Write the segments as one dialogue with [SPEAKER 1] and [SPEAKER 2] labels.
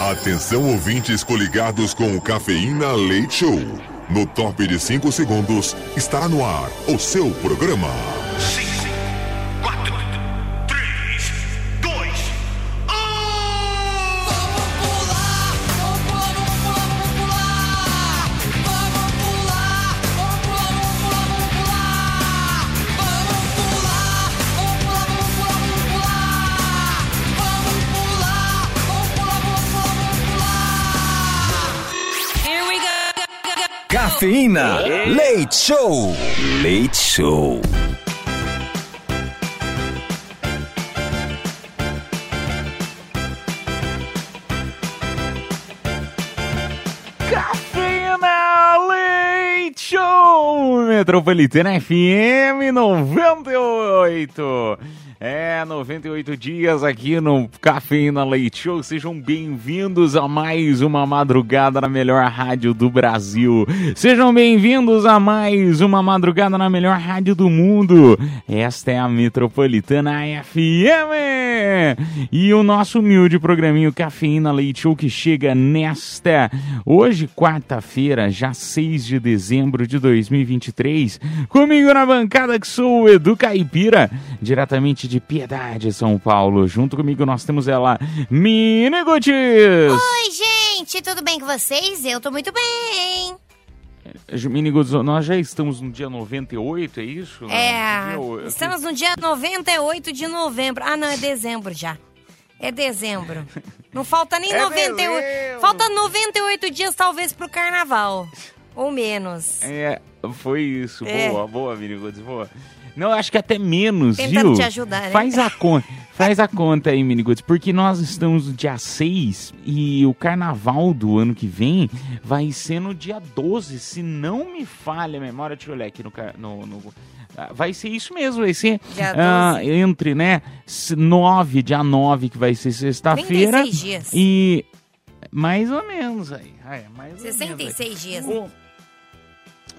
[SPEAKER 1] Atenção ouvintes coligados com o Cafeína Leite Show. No top de 5 segundos estará no ar o seu programa.
[SPEAKER 2] 5,
[SPEAKER 3] Cafeína. Leite Show. Leite Show.
[SPEAKER 4] Cafeína Leite Show Metropolitana FM 98 É, 98 dias aqui no Cafeína Leite Show. Sejam bem-vindos a mais uma madrugada na melhor rádio do Brasil. Sejam bem-vindos a mais uma madrugada na melhor rádio do mundo. Esta é a Metropolitana FM E o nosso humilde programinho Cafeína Leite Show que chega nesta hoje, quarta-feira, já 6 de dezembro de 2023. Comigo na bancada que sou o Edu Caipira, diretamente de Piedade, São Paulo. Junto comigo nós temos ela, Mini Gutis.
[SPEAKER 5] Oi, gente, tudo bem com vocês? Eu tô muito bem.
[SPEAKER 4] Mini Gutis, nós já estamos no dia 98, é isso?
[SPEAKER 5] É, estamos no dia 98 de novembro. Ah, não, é dezembro já. É dezembro. Não falta nem
[SPEAKER 4] É
[SPEAKER 5] 98.
[SPEAKER 4] dezembro.
[SPEAKER 5] Falta 98 dias, talvez, pro carnaval. Ou menos.
[SPEAKER 4] É, foi isso.
[SPEAKER 5] É.
[SPEAKER 4] Boa, boa, Mini Gutis, boa. Não, acho que até menos,
[SPEAKER 5] Tentando
[SPEAKER 4] viu?
[SPEAKER 5] te ajudar, né?
[SPEAKER 4] Faz a conta. Faz a conta aí, Miniguts, porque nós estamos no dia 6 e o carnaval do ano que vem vai ser no dia 12, se não me falha a memória, deixa eu olhar aqui no... no, no- ah, vai ser isso mesmo, vai ser
[SPEAKER 5] 12.
[SPEAKER 4] entre, né, 9, dia 9, que vai ser sexta-feira.
[SPEAKER 5] 36 dias.
[SPEAKER 4] E mais ou menos aí. É, mais ou menos aí.
[SPEAKER 5] 66 dias.
[SPEAKER 4] Ô,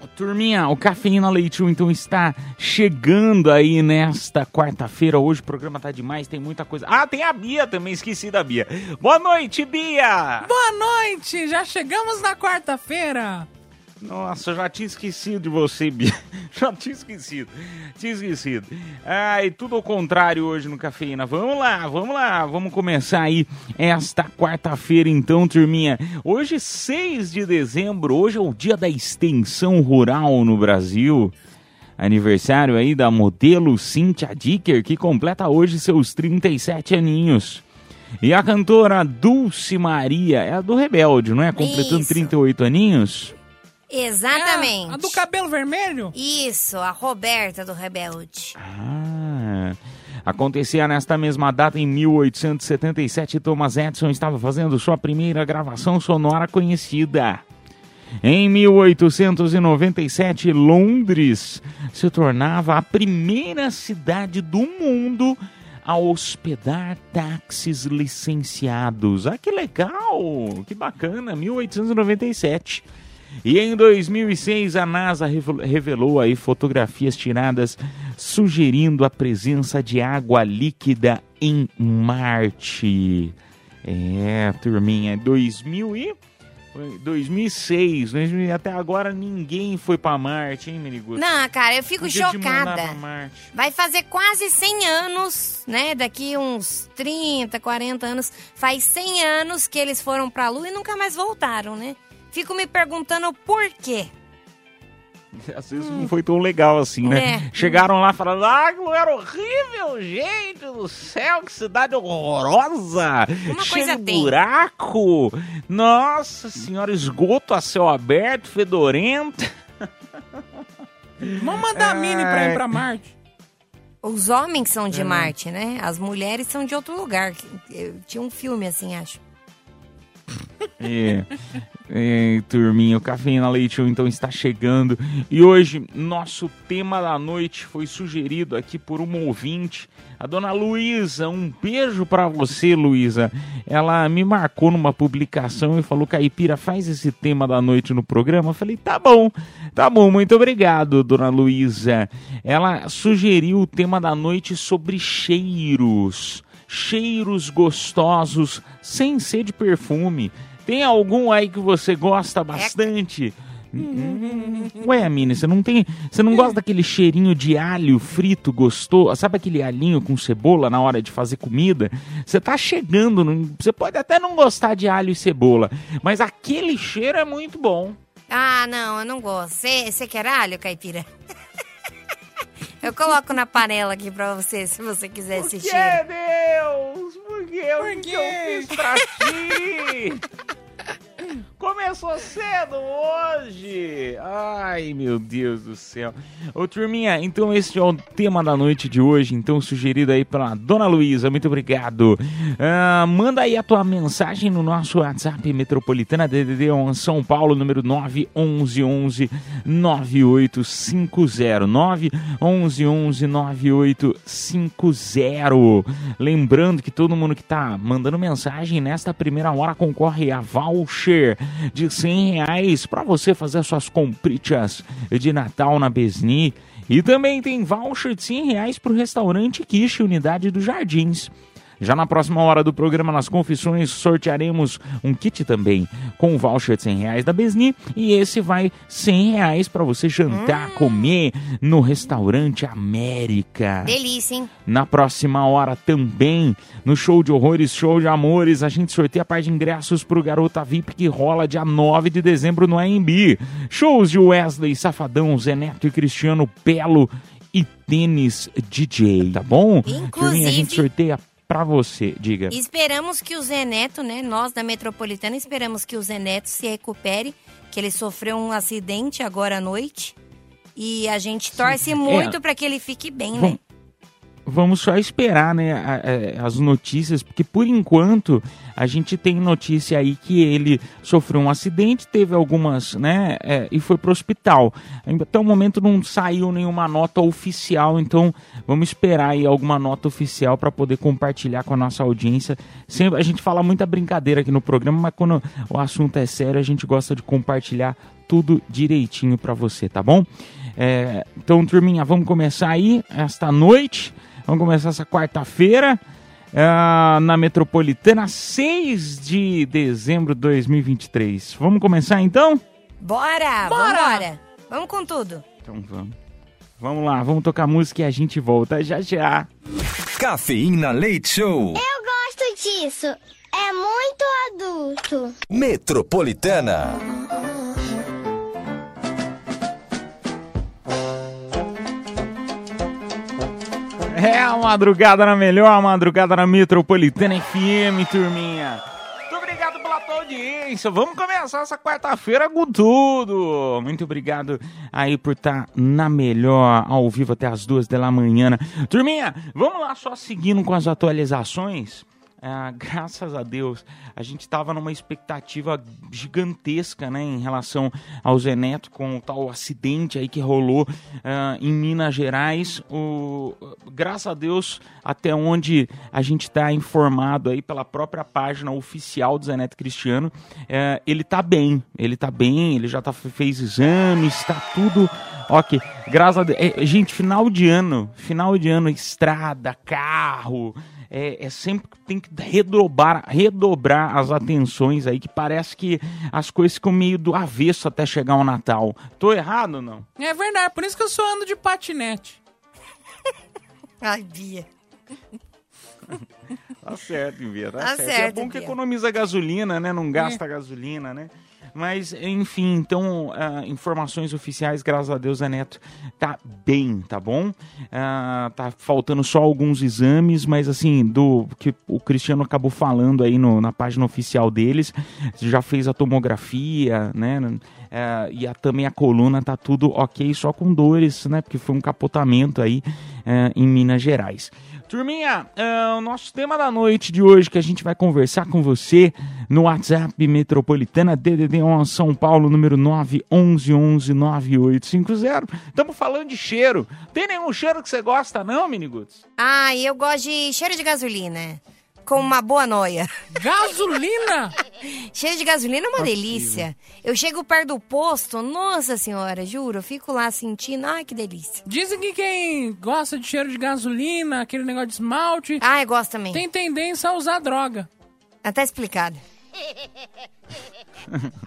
[SPEAKER 4] Turminha, o Cafeína Leite então está chegando aí nesta quarta-feira. Hoje o programa tá demais, tem muita coisa. Ah, tem a Bia também, esqueci da Bia. Boa noite, Bia!
[SPEAKER 6] Boa noite! Já chegamos na quarta-feira!
[SPEAKER 4] Nossa, já tinha esquecido de você, Bia. Já tinha esquecido. Tinha esquecido. Ai, tudo ao contrário hoje no Cafeína. Vamos lá, vamos lá. Vamos começar aí esta quarta-feira, então, turminha. Hoje, 6 de dezembro, hoje é o dia da extensão rural no Brasil. Aniversário aí da modelo Cynthia Dicker, que completa hoje seus 37 aninhos. E a cantora Dulce Maria, é a do Rebelde, não é? Completando
[SPEAKER 5] Isso.
[SPEAKER 4] 38 aninhos.
[SPEAKER 5] Exatamente.
[SPEAKER 6] É a do cabelo vermelho?
[SPEAKER 5] Isso, a Roberta do Rebelde.
[SPEAKER 4] Ah, acontecia nesta mesma data em 1877, Thomas Edison estava fazendo sua primeira gravação sonora conhecida. Em 1897, Londres se tornava a primeira cidade do mundo a hospedar táxis licenciados. Ah, que legal! Que bacana! 1897. E em 2006 a NASA revel- revelou aí fotografias tiradas sugerindo a presença de água líquida em Marte. É, turminha, 2000 e foi 2006, 2000 até agora ninguém foi pra Marte, hein, Miniguto?
[SPEAKER 5] Não, cara, eu fico
[SPEAKER 4] Podia
[SPEAKER 5] chocada.
[SPEAKER 4] pra Marte.
[SPEAKER 5] Vai fazer quase 100 anos, né? Daqui uns 30, 40 anos. Faz 100 anos que eles foram pra Lua e nunca mais voltaram, né? Fico me perguntando por quê.
[SPEAKER 4] Às vezes não foi tão legal assim, né?
[SPEAKER 5] É.
[SPEAKER 4] Chegaram lá falando, ah, era horrível, gente do céu, que cidade horrorosa!
[SPEAKER 5] Uma
[SPEAKER 4] cheio
[SPEAKER 5] coisa
[SPEAKER 4] de
[SPEAKER 5] tem.
[SPEAKER 4] buraco! Nossa senhora, esgoto a céu aberto, fedorento.
[SPEAKER 6] Vamos mandar a Mini pra ir pra Marte.
[SPEAKER 5] Os homens são
[SPEAKER 4] É.
[SPEAKER 5] de Marte, né? As mulheres são de outro lugar. Eu- Tinha um filme assim, acho.
[SPEAKER 4] É, é, turminha, o Cafeína Leite então está chegando. E hoje, nosso tema da noite foi sugerido aqui por uma ouvinte, a dona Luísa. Um beijo pra você, Luísa. Ela me marcou numa publicação e falou: Caipira, faz esse tema da noite no programa. Eu falei: tá bom, tá bom, muito obrigado, dona Luísa. Ela sugeriu o tema da noite sobre cheiros cheiros gostosos sem ser de perfume. Tem algum aí que você gosta bastante? Hum, Ué, Mini, você não tem. Você não gosta daquele cheirinho de alho frito gostoso? Sabe aquele alhinho com cebola na hora de fazer comida? Você tá chegando. no- Você pode até não gostar de alho e cebola, mas aquele cheiro é muito bom.
[SPEAKER 5] Ah, não, eu não gosto. Você quer alho, caipira? eu coloco na panela aqui pra você, se você quiser esse cheiro.
[SPEAKER 4] Deus? Por que? O que, eu fiz pra ti? Começou cedo hoje. Ai, meu Deus do céu. Ô, turminha, então esse é o tema da noite de hoje, então sugerido aí pela Dona Luísa. Muito obrigado. Ah, manda aí a tua mensagem no nosso WhatsApp Metropolitana DDD 1 São Paulo, número 911 9850 911 9850. Lembrando que todo mundo que tá mandando mensagem nesta primeira hora concorre a voucher de 100 reais para você fazer suas compritas de Natal na Besni. E também tem voucher de 100 reais para o restaurante Quiche, unidade dos Jardins. Já na próxima hora do programa Nas Confissões, sortearemos um kit também com um voucher de 100 reais da Besni. E esse vai 100 reais para você jantar, comer no restaurante América.
[SPEAKER 5] Delícia, hein?
[SPEAKER 4] Na próxima hora também, no show de horrores, show de amores, a gente sorteia a parte de ingressos pro Garota VIP que rola dia 9 de dezembro no AMB. Shows de Wesley, Safadão, Zé Neto e Cristiano Pelo e Tênis DJ, tá bom? Turminha, a gente
[SPEAKER 5] Inclusive-
[SPEAKER 4] sorteia pra você, diga.
[SPEAKER 5] Esperamos que o Zé Neto, né? Nós da Metropolitana esperamos que o Zé Neto se recupere, que ele sofreu um acidente agora à noite. E a gente torce muito pra que ele fique bem, né?
[SPEAKER 4] Bom, Vamos só esperar, né, a- as notícias, porque por enquanto a gente tem notícia aí que ele sofreu um acidente, teve algumas, né, é, e foi pro hospital. Até o momento não saiu nenhuma nota oficial, então vamos esperar aí alguma nota oficial para poder compartilhar com a nossa audiência. Sempre a gente fala muita brincadeira aqui no programa, mas quando o assunto é sério, a gente gosta de compartilhar tudo direitinho para você, tá bom? É, então, turminha, vamos começar aí esta noite. Vamos começar essa quarta-feira ah, na Metropolitana, 6 de dezembro de 2023. Vamos começar então?
[SPEAKER 5] Bora!
[SPEAKER 6] Bora!
[SPEAKER 5] Vambora! Vamos com tudo!
[SPEAKER 4] Então vamos. Vamos lá, vamos tocar música e a gente volta já já.
[SPEAKER 3] Cafeína Leite Show.
[SPEAKER 7] Eu gosto disso. É muito adulto.
[SPEAKER 3] Metropolitana.
[SPEAKER 4] É a madrugada na melhor, a madrugada na Metropolitana FM, turminha. Muito obrigado pela tua audiência. Vamos começar essa quarta-feira com tudo. Muito obrigado aí por estar na melhor, ao vivo até as duas da manhã. Turminha, vamos lá só seguindo com as atualizações. Ah, graças a Deus, a gente estava numa expectativa gigantesca, né, em relação ao Zé Neto com o tal acidente aí que rolou ah, em Minas Gerais. O, graças a Deus, até onde a gente está informado aí pela própria página oficial do Zé Neto Cristiano, eh, ele tá bem, ele tá bem, ele já tá, fez exames, tá tudo ok. Graças a Deus, é, gente, final de ano, final de ano, estrada, carro, é, é sempre que tem que redobrar, redobrar as atenções aí, que parece que as coisas ficam meio do avesso até chegar o Natal. Tô errado ou não?
[SPEAKER 6] É verdade, por isso que eu só ando de patinete.
[SPEAKER 5] Ai, Bia.
[SPEAKER 4] Tá certo, Bia, tá,
[SPEAKER 5] Tá
[SPEAKER 4] certo. é
[SPEAKER 5] certo,
[SPEAKER 4] bom que
[SPEAKER 5] Bia.
[SPEAKER 4] economiza gasolina, né? Não gasta gasolina, né? Mas, enfim, então, ah, informações oficiais, graças a Deus, a Neto tá bem, tá bom? Ah, tá faltando só alguns exames, mas assim, do que o Cristiano acabou falando aí no- na página oficial deles, já fez a tomografia, né? Ah, e a- também a coluna tá tudo ok, só com dores, né? Porque foi um capotamento aí ah, em Minas Gerais. Turminha, ah, o nosso tema da noite de hoje que a gente vai conversar com você no WhatsApp Metropolitana DDD 1 São Paulo, número 911-9850. Estamos falando de cheiro. Tem nenhum cheiro que você gosta não, Miniguts?
[SPEAKER 5] Ah, eu gosto de cheiro de gasolina. Com uma boa noia.
[SPEAKER 6] Gasolina?
[SPEAKER 5] Cheio de gasolina é uma delícia. Eu chego perto do posto, nossa senhora, juro, eu fico lá sentindo, ai que delícia.
[SPEAKER 6] Dizem que quem gosta de cheiro de gasolina, aquele negócio de esmalte,
[SPEAKER 5] Ai, gosto também.
[SPEAKER 6] tem tendência a usar droga.
[SPEAKER 5] Até explicado.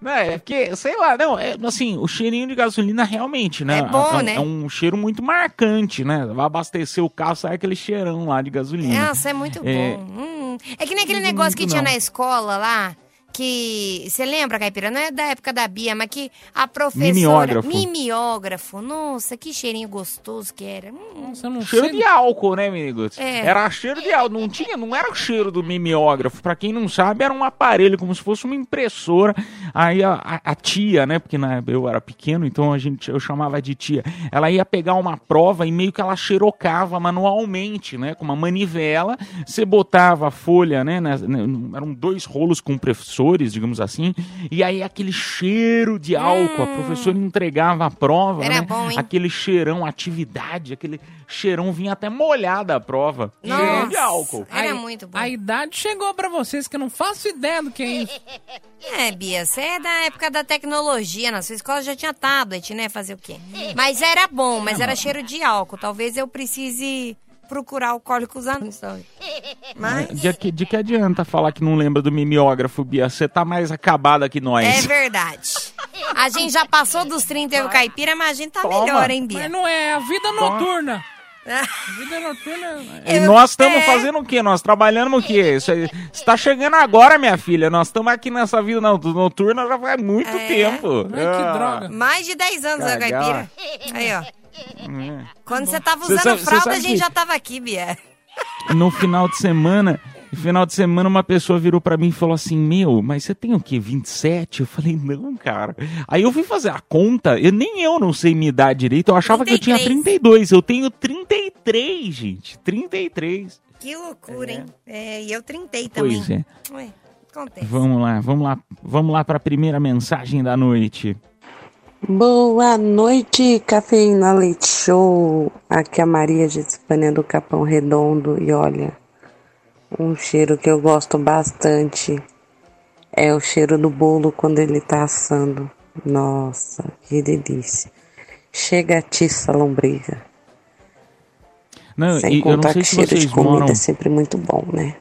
[SPEAKER 4] Não, é porque, sei lá, não, é, assim, o cheirinho de gasolina realmente, né?
[SPEAKER 5] É bom,
[SPEAKER 4] é,
[SPEAKER 5] né?
[SPEAKER 4] É um cheiro muito marcante, né? Vai abastecer o carro, sai aquele cheirão lá de gasolina.
[SPEAKER 5] Nossa, é muito
[SPEAKER 4] É.
[SPEAKER 5] bom. Hum. É que nem aquele
[SPEAKER 4] Não
[SPEAKER 5] negócio que tinha
[SPEAKER 4] não.
[SPEAKER 5] na escola lá. Que. Você lembra, Caipira? Não é da época da Bia, mas que a professora.
[SPEAKER 4] Mimeógrafo.
[SPEAKER 5] Mimeógrafo. Nossa, que cheirinho gostoso que era. Hum.
[SPEAKER 6] Não
[SPEAKER 4] Cheiro
[SPEAKER 6] sei.
[SPEAKER 4] de álcool, né, amigos?
[SPEAKER 5] É.
[SPEAKER 4] Era cheiro de álcool. Não tinha, não era o cheiro do mimeógrafo. Pra quem não sabe, era um aparelho, como se fosse uma impressora. Aí a, a- a tia, né? Porque na, eu era pequeno, então a gente, eu chamava de tia. Ela ia pegar uma prova e meio que ela xerocava manualmente, né? Com uma manivela. Você botava a folha, né? né, eram dois rolos compressores, digamos assim. E aí aquele cheiro de álcool. A professora entregava a prova,
[SPEAKER 5] Hum. Era
[SPEAKER 4] né?
[SPEAKER 5] bom, hein?
[SPEAKER 4] Aquele cheirão, atividade, aquele cheirão vinha até molhada a prova. Cheirão de álcool.
[SPEAKER 5] Era
[SPEAKER 6] A-
[SPEAKER 5] muito bom.
[SPEAKER 6] A idade chegou pra vocês que eu não faço ideia do que é isso.
[SPEAKER 5] É, Bia, você é da época da tecnologia. Na sua escola já tinha tablet, né? Fazer o quê? Mas era bom, mas era cheiro de álcool. Talvez eu precise procurar alcoólicos anônimos. Mas.
[SPEAKER 4] De que, de que adianta falar que não lembra do mimeógrafo, Bia? Você tá mais acabada que nós.
[SPEAKER 5] É verdade. A gente já passou dos 30 e o caipira, mas a gente tá
[SPEAKER 4] Toma.
[SPEAKER 5] melhor, hein,
[SPEAKER 6] Mas
[SPEAKER 5] Bia?
[SPEAKER 6] não é a vida noturna. A vida noturna.
[SPEAKER 4] E
[SPEAKER 5] Eu-
[SPEAKER 4] nós estamos
[SPEAKER 5] é.
[SPEAKER 4] fazendo o quê? Nós trabalhando o quê? Isso aí- Você tá chegando agora, minha filha. Nós estamos aqui nessa vida no- noturna já faz muito
[SPEAKER 5] É.
[SPEAKER 4] tempo.
[SPEAKER 6] Ai, que
[SPEAKER 4] Ah.
[SPEAKER 6] droga.
[SPEAKER 5] Mais de 10 anos, né,
[SPEAKER 4] Cagar.
[SPEAKER 5] caipira? Aí, ó.
[SPEAKER 4] É.
[SPEAKER 5] Quando você tava usando
[SPEAKER 4] sabe-
[SPEAKER 5] fralda, a gente
[SPEAKER 4] que-
[SPEAKER 5] já tava aqui, Bia.
[SPEAKER 4] no final de semana, no final de semana, uma pessoa virou pra mim e falou assim: Meu, mas você tem o quê? 27? Eu falei, não, cara. Aí eu fui fazer a conta, eu, nem eu não sei me idade direito, eu achava que eu tinha
[SPEAKER 5] 33.
[SPEAKER 4] 32. Eu tenho 33, gente. 33.
[SPEAKER 5] Que loucura, hein? É, e eu trintei também.
[SPEAKER 4] Pois é.
[SPEAKER 5] Ué, acontece.
[SPEAKER 4] Vamos lá, vamos lá, vamos lá pra primeira mensagem da noite.
[SPEAKER 8] Boa noite, Cafeína Leite Show. Aqui é a Maria de Espanha do Capão Redondo. E olha, um cheiro que eu gosto bastante é o cheiro do bolo quando ele tá assando. Nossa, que delícia. Chega a tiça lombriga.
[SPEAKER 4] Não,
[SPEAKER 8] Sem
[SPEAKER 4] e
[SPEAKER 8] contar que
[SPEAKER 4] se
[SPEAKER 8] cheiro de comida
[SPEAKER 4] moram.
[SPEAKER 8] é sempre muito bom, né?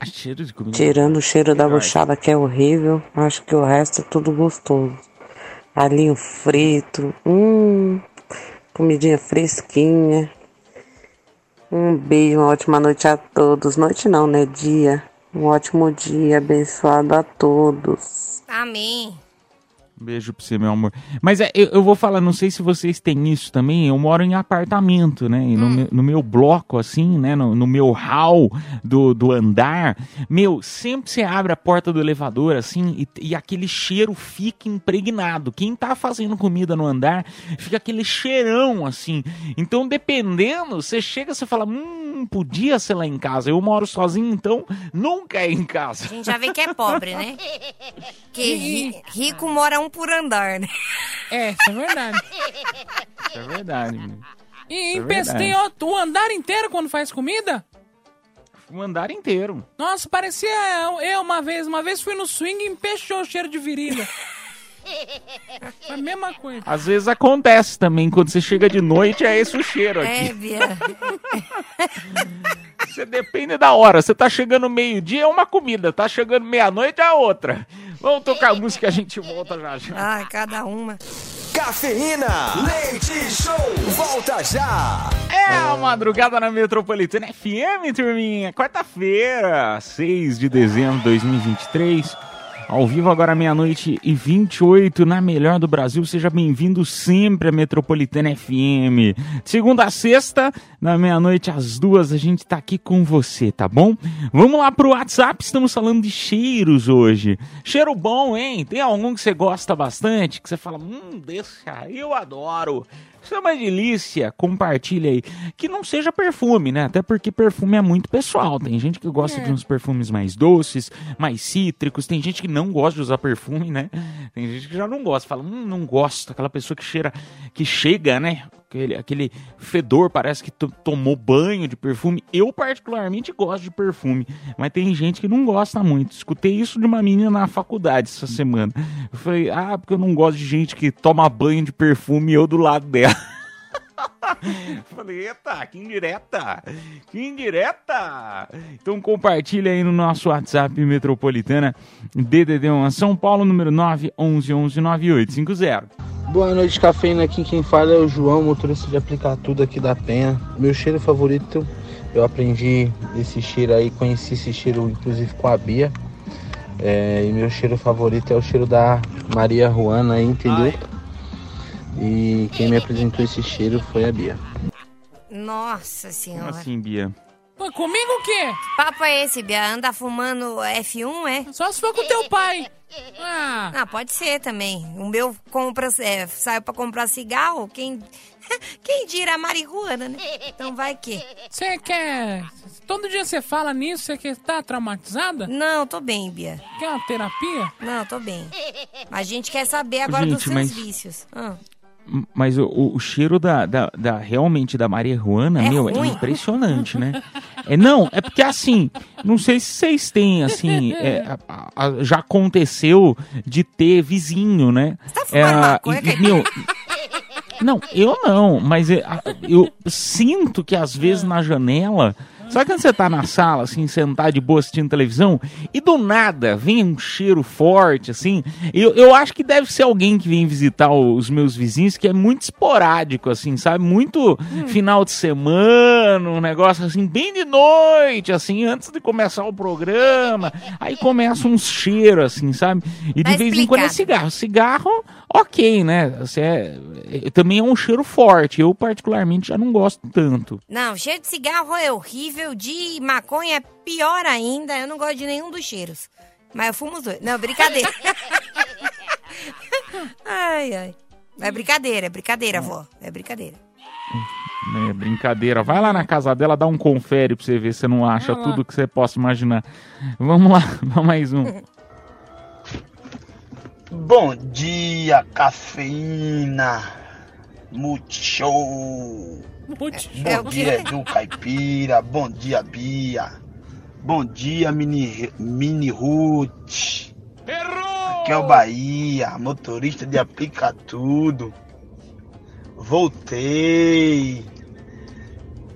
[SPEAKER 4] Ah, cheiro de comida.
[SPEAKER 8] Tirando o cheiro da buchada que é horrível, acho que o resto é tudo gostoso. Alinho frito, hum, comidinha fresquinha. Um beijo, uma ótima noite a todos. Noite não, né? Dia. Um ótimo dia, abençoado a todos.
[SPEAKER 5] Amém.
[SPEAKER 4] Beijo pra você, meu amor. Mas é, eu, eu vou falar, não sei se vocês têm isso também. Eu moro em apartamento, né? No, meu, no meu bloco, assim, né? No, no meu hall do, do andar. Meu, sempre você abre a porta do elevador, assim, e, e aquele cheiro fica impregnado. Quem tá fazendo comida no andar, fica aquele cheirão, assim. Então, dependendo, você chega, você fala, hum, podia ser lá em casa. Eu moro sozinho, então nunca é em casa.
[SPEAKER 5] A gente já vê que é pobre, né? Que ri- rico mora um por andar, né?
[SPEAKER 6] É, isso é verdade.
[SPEAKER 4] Isso é verdade, menino.
[SPEAKER 6] E
[SPEAKER 4] Isso é
[SPEAKER 6] empestei
[SPEAKER 4] verdade.
[SPEAKER 6] o, o andar inteiro quando faz comida?
[SPEAKER 4] O andar inteiro.
[SPEAKER 6] Nossa, parecia eu, eu uma vez. Uma vez fui no swing e empechou o cheiro de virilha. É a mesma coisa.
[SPEAKER 4] Às vezes acontece também, quando você chega de noite, é esse o cheiro
[SPEAKER 5] É,
[SPEAKER 4] aqui.
[SPEAKER 5] Bia.
[SPEAKER 4] Você depende da hora. Você tá chegando meio-dia, é uma comida. Tá chegando meia-noite, é outra. Vamos tocar música e a gente volta já já.
[SPEAKER 5] Ah, cada uma.
[SPEAKER 9] Cafeína, leite show, volta já.
[SPEAKER 4] É a madrugada na Metropolitana FM, turminha. Quarta-feira, 6 de dezembro de 2023. Ao vivo agora meia-noite e 28 na melhor do Brasil. Seja bem-vindo sempre à Metropolitana FM. Segunda a sexta, na meia-noite às duas, a gente tá aqui com você, tá bom? Vamos lá pro WhatsApp, estamos falando de cheiros hoje. Cheiro bom, hein? Tem algum que você gosta bastante? Que você fala, hum, desse aí eu adoro. Se é uma delícia, compartilha aí. Que não seja perfume, né? Até porque perfume é muito pessoal. Tem gente que gosta
[SPEAKER 6] É.
[SPEAKER 4] de uns perfumes mais doces, mais cítricos. Tem gente que não gosta de usar perfume, né? Tem gente que já não gosta. Fala, hum, não gosto. Aquela pessoa que cheira, que chega, né? Aquele, aquele fedor, parece que to- tomou banho de perfume. Eu, particularmente, gosto de perfume. Mas tem gente que não gosta muito. Escutei isso de uma menina na faculdade essa semana. Eu falei, ah, porque eu não gosto de gente que toma banho de perfume e eu do lado dela. Falei, eita, que indireta! Que indireta! Então compartilha aí no nosso WhatsApp Metropolitana DDD1 São Paulo, número 911-9850.
[SPEAKER 10] Boa noite, cafeína. Aqui quem fala é o João, motorista de aplicar tudo aqui da Penha. Meu cheiro favorito, eu aprendi esse cheiro aí, conheci esse cheiro inclusive com a Bia. É, e meu cheiro favorito é o cheiro da Maria Juana aí, entendeu? E quem me apresentou esse cheiro foi a Bia.
[SPEAKER 5] Nossa senhora.
[SPEAKER 4] Como assim, Bia?
[SPEAKER 6] Pô, comigo o quê?
[SPEAKER 5] Que papo é esse, Bia? Anda fumando F1, é?
[SPEAKER 6] Só se for com teu pai. Ah,
[SPEAKER 5] Ah, pode ser também. O meu compra, é, saiu pra comprar cigarro, quem, quem dira a marihuana, né? Então vai que.
[SPEAKER 6] você quer... Todo dia você fala nisso, você quer tá traumatizada?
[SPEAKER 5] Não, tô bem, Bia.
[SPEAKER 6] Quer uma terapia?
[SPEAKER 5] Não, tô bem. A gente quer saber agora
[SPEAKER 4] Gente,
[SPEAKER 5] dos seus
[SPEAKER 4] mas-
[SPEAKER 5] vícios. Ah.
[SPEAKER 4] Mas o, o- cheiro da, da, da- realmente da Maria Juana,
[SPEAKER 5] É
[SPEAKER 4] meu, é
[SPEAKER 5] ruim?
[SPEAKER 4] impressionante, né? É, não, é porque assim, não sei se vocês têm, assim, é, a- a- já aconteceu de ter vizinho, né?
[SPEAKER 5] tá fumando
[SPEAKER 4] É, e- e, meu, não, eu não, mas é, eu sinto que às vezes na janela. Sabe quando você tá na sala, assim, sentado de boa assistindo televisão, e do nada vem um cheiro forte, assim? Eu, eu acho que deve ser alguém que vem visitar os meus vizinhos, que é muito esporádico, assim, sabe? Muito final de semana, um negócio assim, bem de noite, assim, antes de começar o programa. Aí começa uns cheiros, assim, sabe? E de
[SPEAKER 5] Tá
[SPEAKER 4] vez em quando é cigarro. Cigarro, ok, né? Você é- é- também é um cheiro forte. Eu, particularmente, já não gosto tanto.
[SPEAKER 5] Não, cheiro de cigarro é horrível, de maconha é pior ainda. Eu não gosto de nenhum dos cheiros. Mas eu fumo os dois. Não, brincadeira. ai, ai. É brincadeira, é brincadeira, vó. É brincadeira.
[SPEAKER 4] É brincadeira. Vai lá na casa dela, dá um confere pra você ver se você não acha
[SPEAKER 6] lá.
[SPEAKER 4] tudo que você possa imaginar. Vamos lá, vamos mais um.
[SPEAKER 11] Bom dia, cafeína. Multishow.
[SPEAKER 6] Putz,
[SPEAKER 5] É
[SPEAKER 11] Bom
[SPEAKER 5] quê?
[SPEAKER 11] dia, Edu Caipira. Bom dia, Bia. Bom dia, Mini, mini Ruth. Aqui é o Bahia, motorista de aplica tudo. Voltei.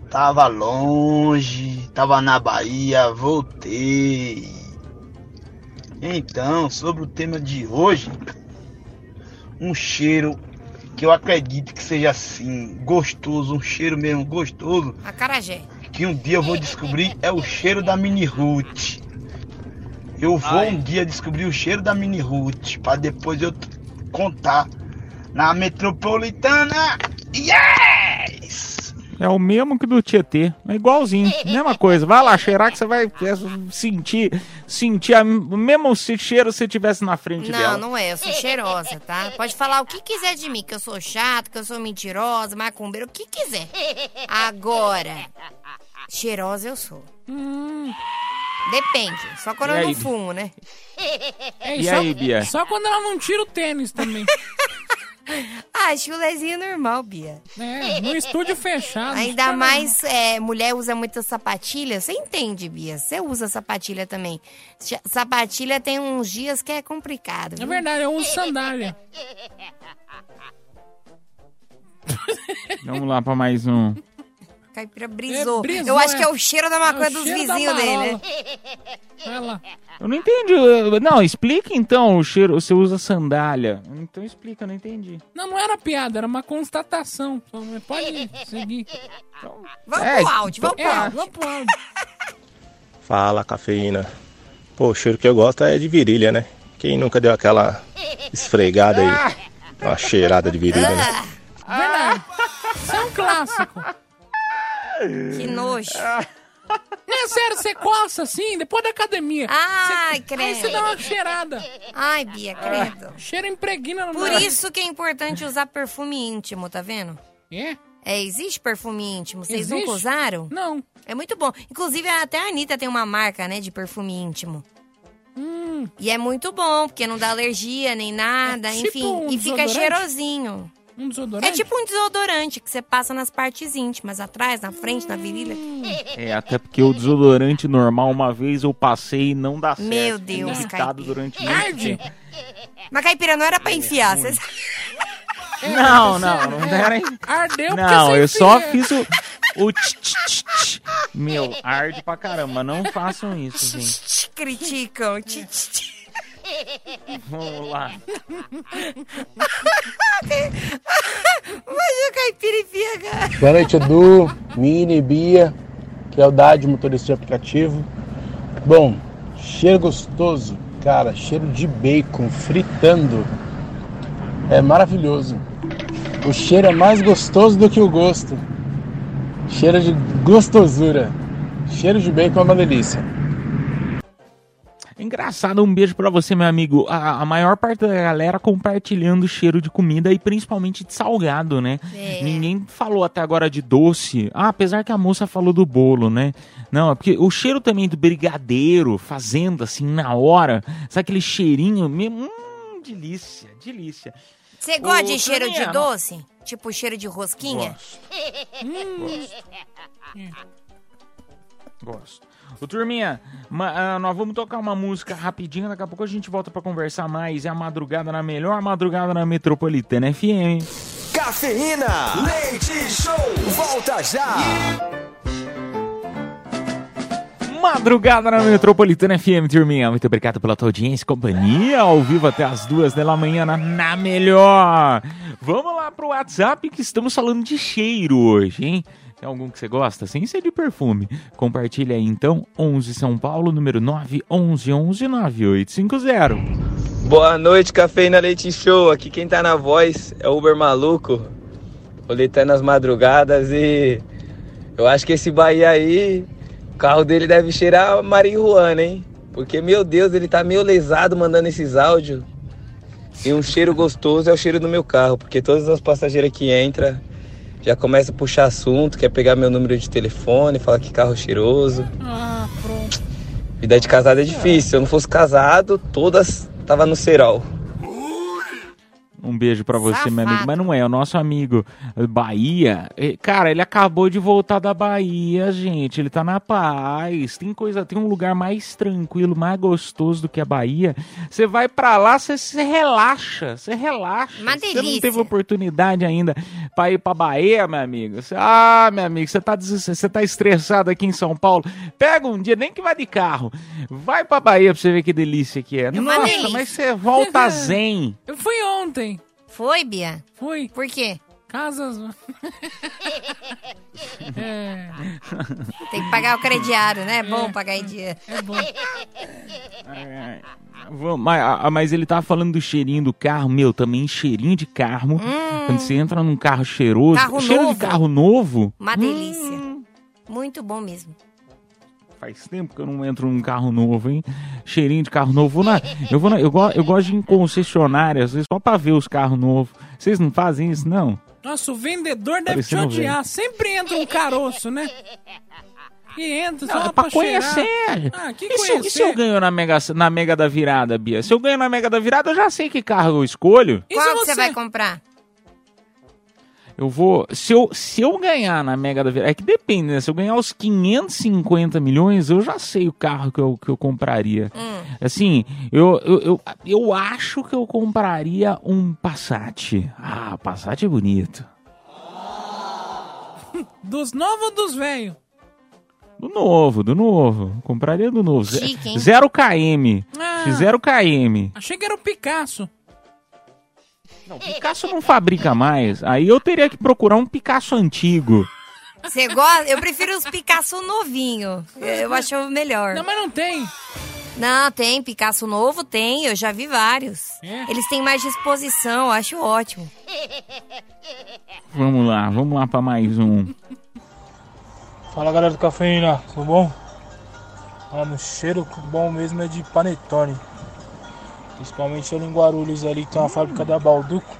[SPEAKER 11] Tava longe, tava na Bahia, voltei. Então, sobre o tema de hoje, um cheiro que eu acredito que seja assim, gostoso, um cheiro mesmo gostoso,
[SPEAKER 5] Acarajé.
[SPEAKER 11] que um dia eu vou descobrir é o cheiro da Mini Root. Eu vou um dia descobrir o cheiro da Mini Root, para depois eu contar na metropolitana. Yes!
[SPEAKER 4] É o mesmo que do Tietê. É igualzinho. Mesma coisa. Vai lá cheirar que você vai sentir, sentir a- o mesmo cheiro se você estivesse na frente
[SPEAKER 5] Não,
[SPEAKER 4] dela.
[SPEAKER 5] não é. Eu sou cheirosa, tá? Pode falar o que quiser de mim, que eu sou chata, que eu sou mentirosa, macumbeira, o que quiser. Agora, cheirosa eu sou. Depende. Só quando
[SPEAKER 4] E
[SPEAKER 5] eu
[SPEAKER 4] aí?
[SPEAKER 5] não fumo, né?
[SPEAKER 6] É,
[SPEAKER 4] E
[SPEAKER 6] só,
[SPEAKER 4] aí, Bia?
[SPEAKER 6] Só quando ela não tira o tênis também.
[SPEAKER 5] Ah, chulezinho normal, Bia.
[SPEAKER 6] É, no estúdio fechado.
[SPEAKER 5] Ainda mais é, mulher usa muita sapatilha. Você entende, Bia? Você usa sapatilha também. Sapatilha tem uns dias que é complicado.
[SPEAKER 6] É
[SPEAKER 5] viu?
[SPEAKER 6] verdade, eu uso sandália.
[SPEAKER 4] Vamos lá pra mais um.
[SPEAKER 5] Caipira brisou.
[SPEAKER 6] É, brisou,
[SPEAKER 5] eu acho
[SPEAKER 6] é.
[SPEAKER 5] que é o cheiro da maconha
[SPEAKER 6] É
[SPEAKER 5] dos vizinhos dele, né?
[SPEAKER 6] Vai lá.
[SPEAKER 4] Eu não entendi. Não, explica então o cheiro. Você usa sandália. Então explica, eu não entendi.
[SPEAKER 6] Não, não era piada, era uma constatação. Pode seguir.
[SPEAKER 5] Vamos
[SPEAKER 4] É,
[SPEAKER 5] pro áudio, vamos pro
[SPEAKER 6] É,
[SPEAKER 5] áudio.
[SPEAKER 6] vamos pro áudio.
[SPEAKER 12] Fala, cafeína. Pô, o cheiro que eu gosto é de virilha, né? Quem nunca deu aquela esfregada aí? Uma cheirada de virilha, né?
[SPEAKER 6] Verdade. Isso é um clássico.
[SPEAKER 5] Que nojo.
[SPEAKER 6] Não é sério, você coça assim, depois da academia.
[SPEAKER 5] Ai,
[SPEAKER 6] Você- Aí você
[SPEAKER 5] credo.
[SPEAKER 6] dá uma cheirada.
[SPEAKER 5] Ai, Bia, credo.
[SPEAKER 6] Cheiro impregna no
[SPEAKER 5] Por isso que é importante usar perfume íntimo, tá vendo?
[SPEAKER 6] É?
[SPEAKER 5] É, existe perfume íntimo. Vocês
[SPEAKER 6] Existe?
[SPEAKER 5] nunca usaram?
[SPEAKER 6] Não.
[SPEAKER 5] É muito bom. Inclusive, até a Anitta tem uma marca, né, de perfume íntimo.
[SPEAKER 6] Hum.
[SPEAKER 5] E é muito bom, porque não dá alergia nem nada,
[SPEAKER 6] É tipo
[SPEAKER 5] enfim.
[SPEAKER 6] um
[SPEAKER 5] e fica cheirosinho.
[SPEAKER 6] Um desodorante?
[SPEAKER 5] É tipo um desodorante que você passa nas partes íntimas, atrás, na frente, na virilha.
[SPEAKER 4] É, até porque o desodorante normal, uma vez eu passei e não dá certo.
[SPEAKER 5] Meu Deus,
[SPEAKER 4] irritado
[SPEAKER 5] Caipira.
[SPEAKER 4] durante muito
[SPEAKER 5] Arde.
[SPEAKER 4] tempo.
[SPEAKER 5] Mas caipira não era pra enfiar,
[SPEAKER 4] ruim.
[SPEAKER 5] vocês...
[SPEAKER 4] Não, não, não era.
[SPEAKER 6] Ardeu
[SPEAKER 4] Não, eu só fiz o. O tch, tch, tch, tch. Meu, arde pra caramba. Não façam isso, gente.
[SPEAKER 5] Criticam. Tch, tch, tch.
[SPEAKER 4] Vamos lá.
[SPEAKER 5] Mas o cara.
[SPEAKER 13] Boa noite, Edu, Mini, Bia, que é o Dade, motorista de aplicativo. Bom, cheiro gostoso, cara, cheiro de bacon fritando. É maravilhoso. O cheiro é mais gostoso do que o gosto. Cheiro de gostosura. Cheiro de bacon é uma delícia.
[SPEAKER 4] Engraçado, um beijo pra você, meu amigo. A, a maior parte da galera compartilhando cheiro de comida e principalmente de salgado, né?
[SPEAKER 5] É.
[SPEAKER 4] Ninguém falou até agora de doce. Ah, apesar que a moça falou do bolo, né? Não, é porque o cheiro também do brigadeiro, fazendo assim na hora, sabe aquele cheirinho? mesmo? Hum, delícia, delícia.
[SPEAKER 5] Você gosta de cheiro de doce? Tipo cheiro de rosquinha?
[SPEAKER 4] Gosto. Ô, turminha, ma- ah, nós vamos tocar uma música rapidinho, daqui a pouco a gente volta pra conversar mais. É a madrugada na melhor madrugada na Metropolitana FM.
[SPEAKER 14] Cafeína, leite show, volta já.
[SPEAKER 4] Madrugada na Metropolitana FM, turminha. Muito obrigado pela tua audiência e companhia. Ao vivo até as duas da manhã na, na melhor. Vamos lá pro WhatsApp que estamos falando de cheiro hoje, hein? Tem algum que você gosta? Sem ser de perfume. Compartilha aí então. 11 São Paulo, número 9 11 11 9850.
[SPEAKER 9] Boa noite, Cafeína Leite Show. Aqui quem tá na voz é o Uber Maluco, roletando nas madrugadas e eu acho que esse Bahia aí, o carro dele deve cheirar marihuana, hein? Porque, meu Deus, ele tá meio lesado mandando esses áudios. E um cheiro gostoso é o cheiro do meu carro, porque todas as passageiras que entram já começam a puxar assunto, quer pegar meu número de telefone, falar que carro cheiroso.
[SPEAKER 6] Ah, pronto.
[SPEAKER 9] Vida de casado é difícil. Se eu não fosse casado, todas tava no cerol.
[SPEAKER 4] Um beijo pra você, meu amigo. Mas não é, o nosso amigo eh, Bahia. eh, Cara, ele acabou de voltar da Bahia, gente. Ele tá na paz. Tem coisa, tem um lugar mais tranquilo, mais gostoso do que a Bahia. Você vai pra lá, você se relaxa. Você relaxa.
[SPEAKER 5] Uma
[SPEAKER 4] Você não teve oportunidade ainda pra ir pra Bahia, meu amigo. Cê- ah, meu amigo, você tá, você tá estressado aqui em São Paulo. Pega um dia, nem que vai de carro. Vai pra Bahia pra você ver que delícia que é.
[SPEAKER 5] uma
[SPEAKER 4] Nossa,
[SPEAKER 5] delícia.
[SPEAKER 4] mas você volta zen.
[SPEAKER 6] Eu fui ontem.
[SPEAKER 5] Foi, Bia?
[SPEAKER 6] Fui.
[SPEAKER 5] Por quê?
[SPEAKER 6] Casas. é.
[SPEAKER 5] Tem que pagar o crediário, né? É bom pagar em dia.
[SPEAKER 6] É bom.
[SPEAKER 4] Vamos, Mas, ah, mas ele tava falando do cheirinho do carro, meu, também cheirinho de carro. Quando você entra num carro cheiroso,
[SPEAKER 5] Hum. Carro
[SPEAKER 4] cheiro
[SPEAKER 5] novo.
[SPEAKER 4] de carro novo.
[SPEAKER 5] Uma delícia. Muito bom mesmo.
[SPEAKER 4] Faz tempo que eu não entro num carro novo, hein? Cheirinho de carro novo. Vou na- eu, vou na- eu, go- eu gosto de ir em concessionária, às vezes, só pra ver os carros novos. Vocês não fazem isso, não?
[SPEAKER 6] Nossa, o vendedor deve te
[SPEAKER 4] Parecendo
[SPEAKER 6] odiar. Sempre entra um caroço, né? E entra só
[SPEAKER 4] Não, é
[SPEAKER 6] pra,
[SPEAKER 4] pra
[SPEAKER 6] cheirar.
[SPEAKER 4] conhecer.
[SPEAKER 6] Ah, que
[SPEAKER 4] E se, eu-
[SPEAKER 6] conhecer?
[SPEAKER 4] e se eu ganho na mega, na mega da virada, Bia? Se eu ganho na mega da virada, eu já sei que carro eu escolho.
[SPEAKER 6] E
[SPEAKER 5] Qual
[SPEAKER 6] se
[SPEAKER 5] você
[SPEAKER 6] você-
[SPEAKER 5] vai comprar?
[SPEAKER 4] Eu vou. Se eu, se eu ganhar na Mega da Virada. É que depende, né? Se eu ganhar os 550 milhões, eu já sei o carro que eu, que eu compraria. Assim, eu, eu, eu, eu acho que eu compraria um Passat. Ah, Passat é bonito.
[SPEAKER 6] Dos novos ou dos velhos?
[SPEAKER 4] Do novo, do novo. Compraria do novo.
[SPEAKER 6] Chique, hein?
[SPEAKER 4] Zero KM.
[SPEAKER 6] Ah.
[SPEAKER 4] Zero KM.
[SPEAKER 6] Achei que era o Picasso.
[SPEAKER 4] Não, Picasso não fabrica mais. Aí eu teria que procurar um Picasso antigo.
[SPEAKER 5] Você gosta? Eu prefiro os Picasso novinho. Eu acho melhor.
[SPEAKER 6] Não, mas não tem.
[SPEAKER 5] Não, tem. Picasso novo tem. Eu já vi vários.
[SPEAKER 6] É?
[SPEAKER 5] Eles têm mais disposição. Eu acho ótimo.
[SPEAKER 4] Vamos lá, vamos lá pra mais um.
[SPEAKER 15] Fala galera do Cafeína, tudo bom? Mano, o cheiro bom mesmo é de panetone. Principalmente ali em Guarulhos ali que tem uma fábrica da Balduco.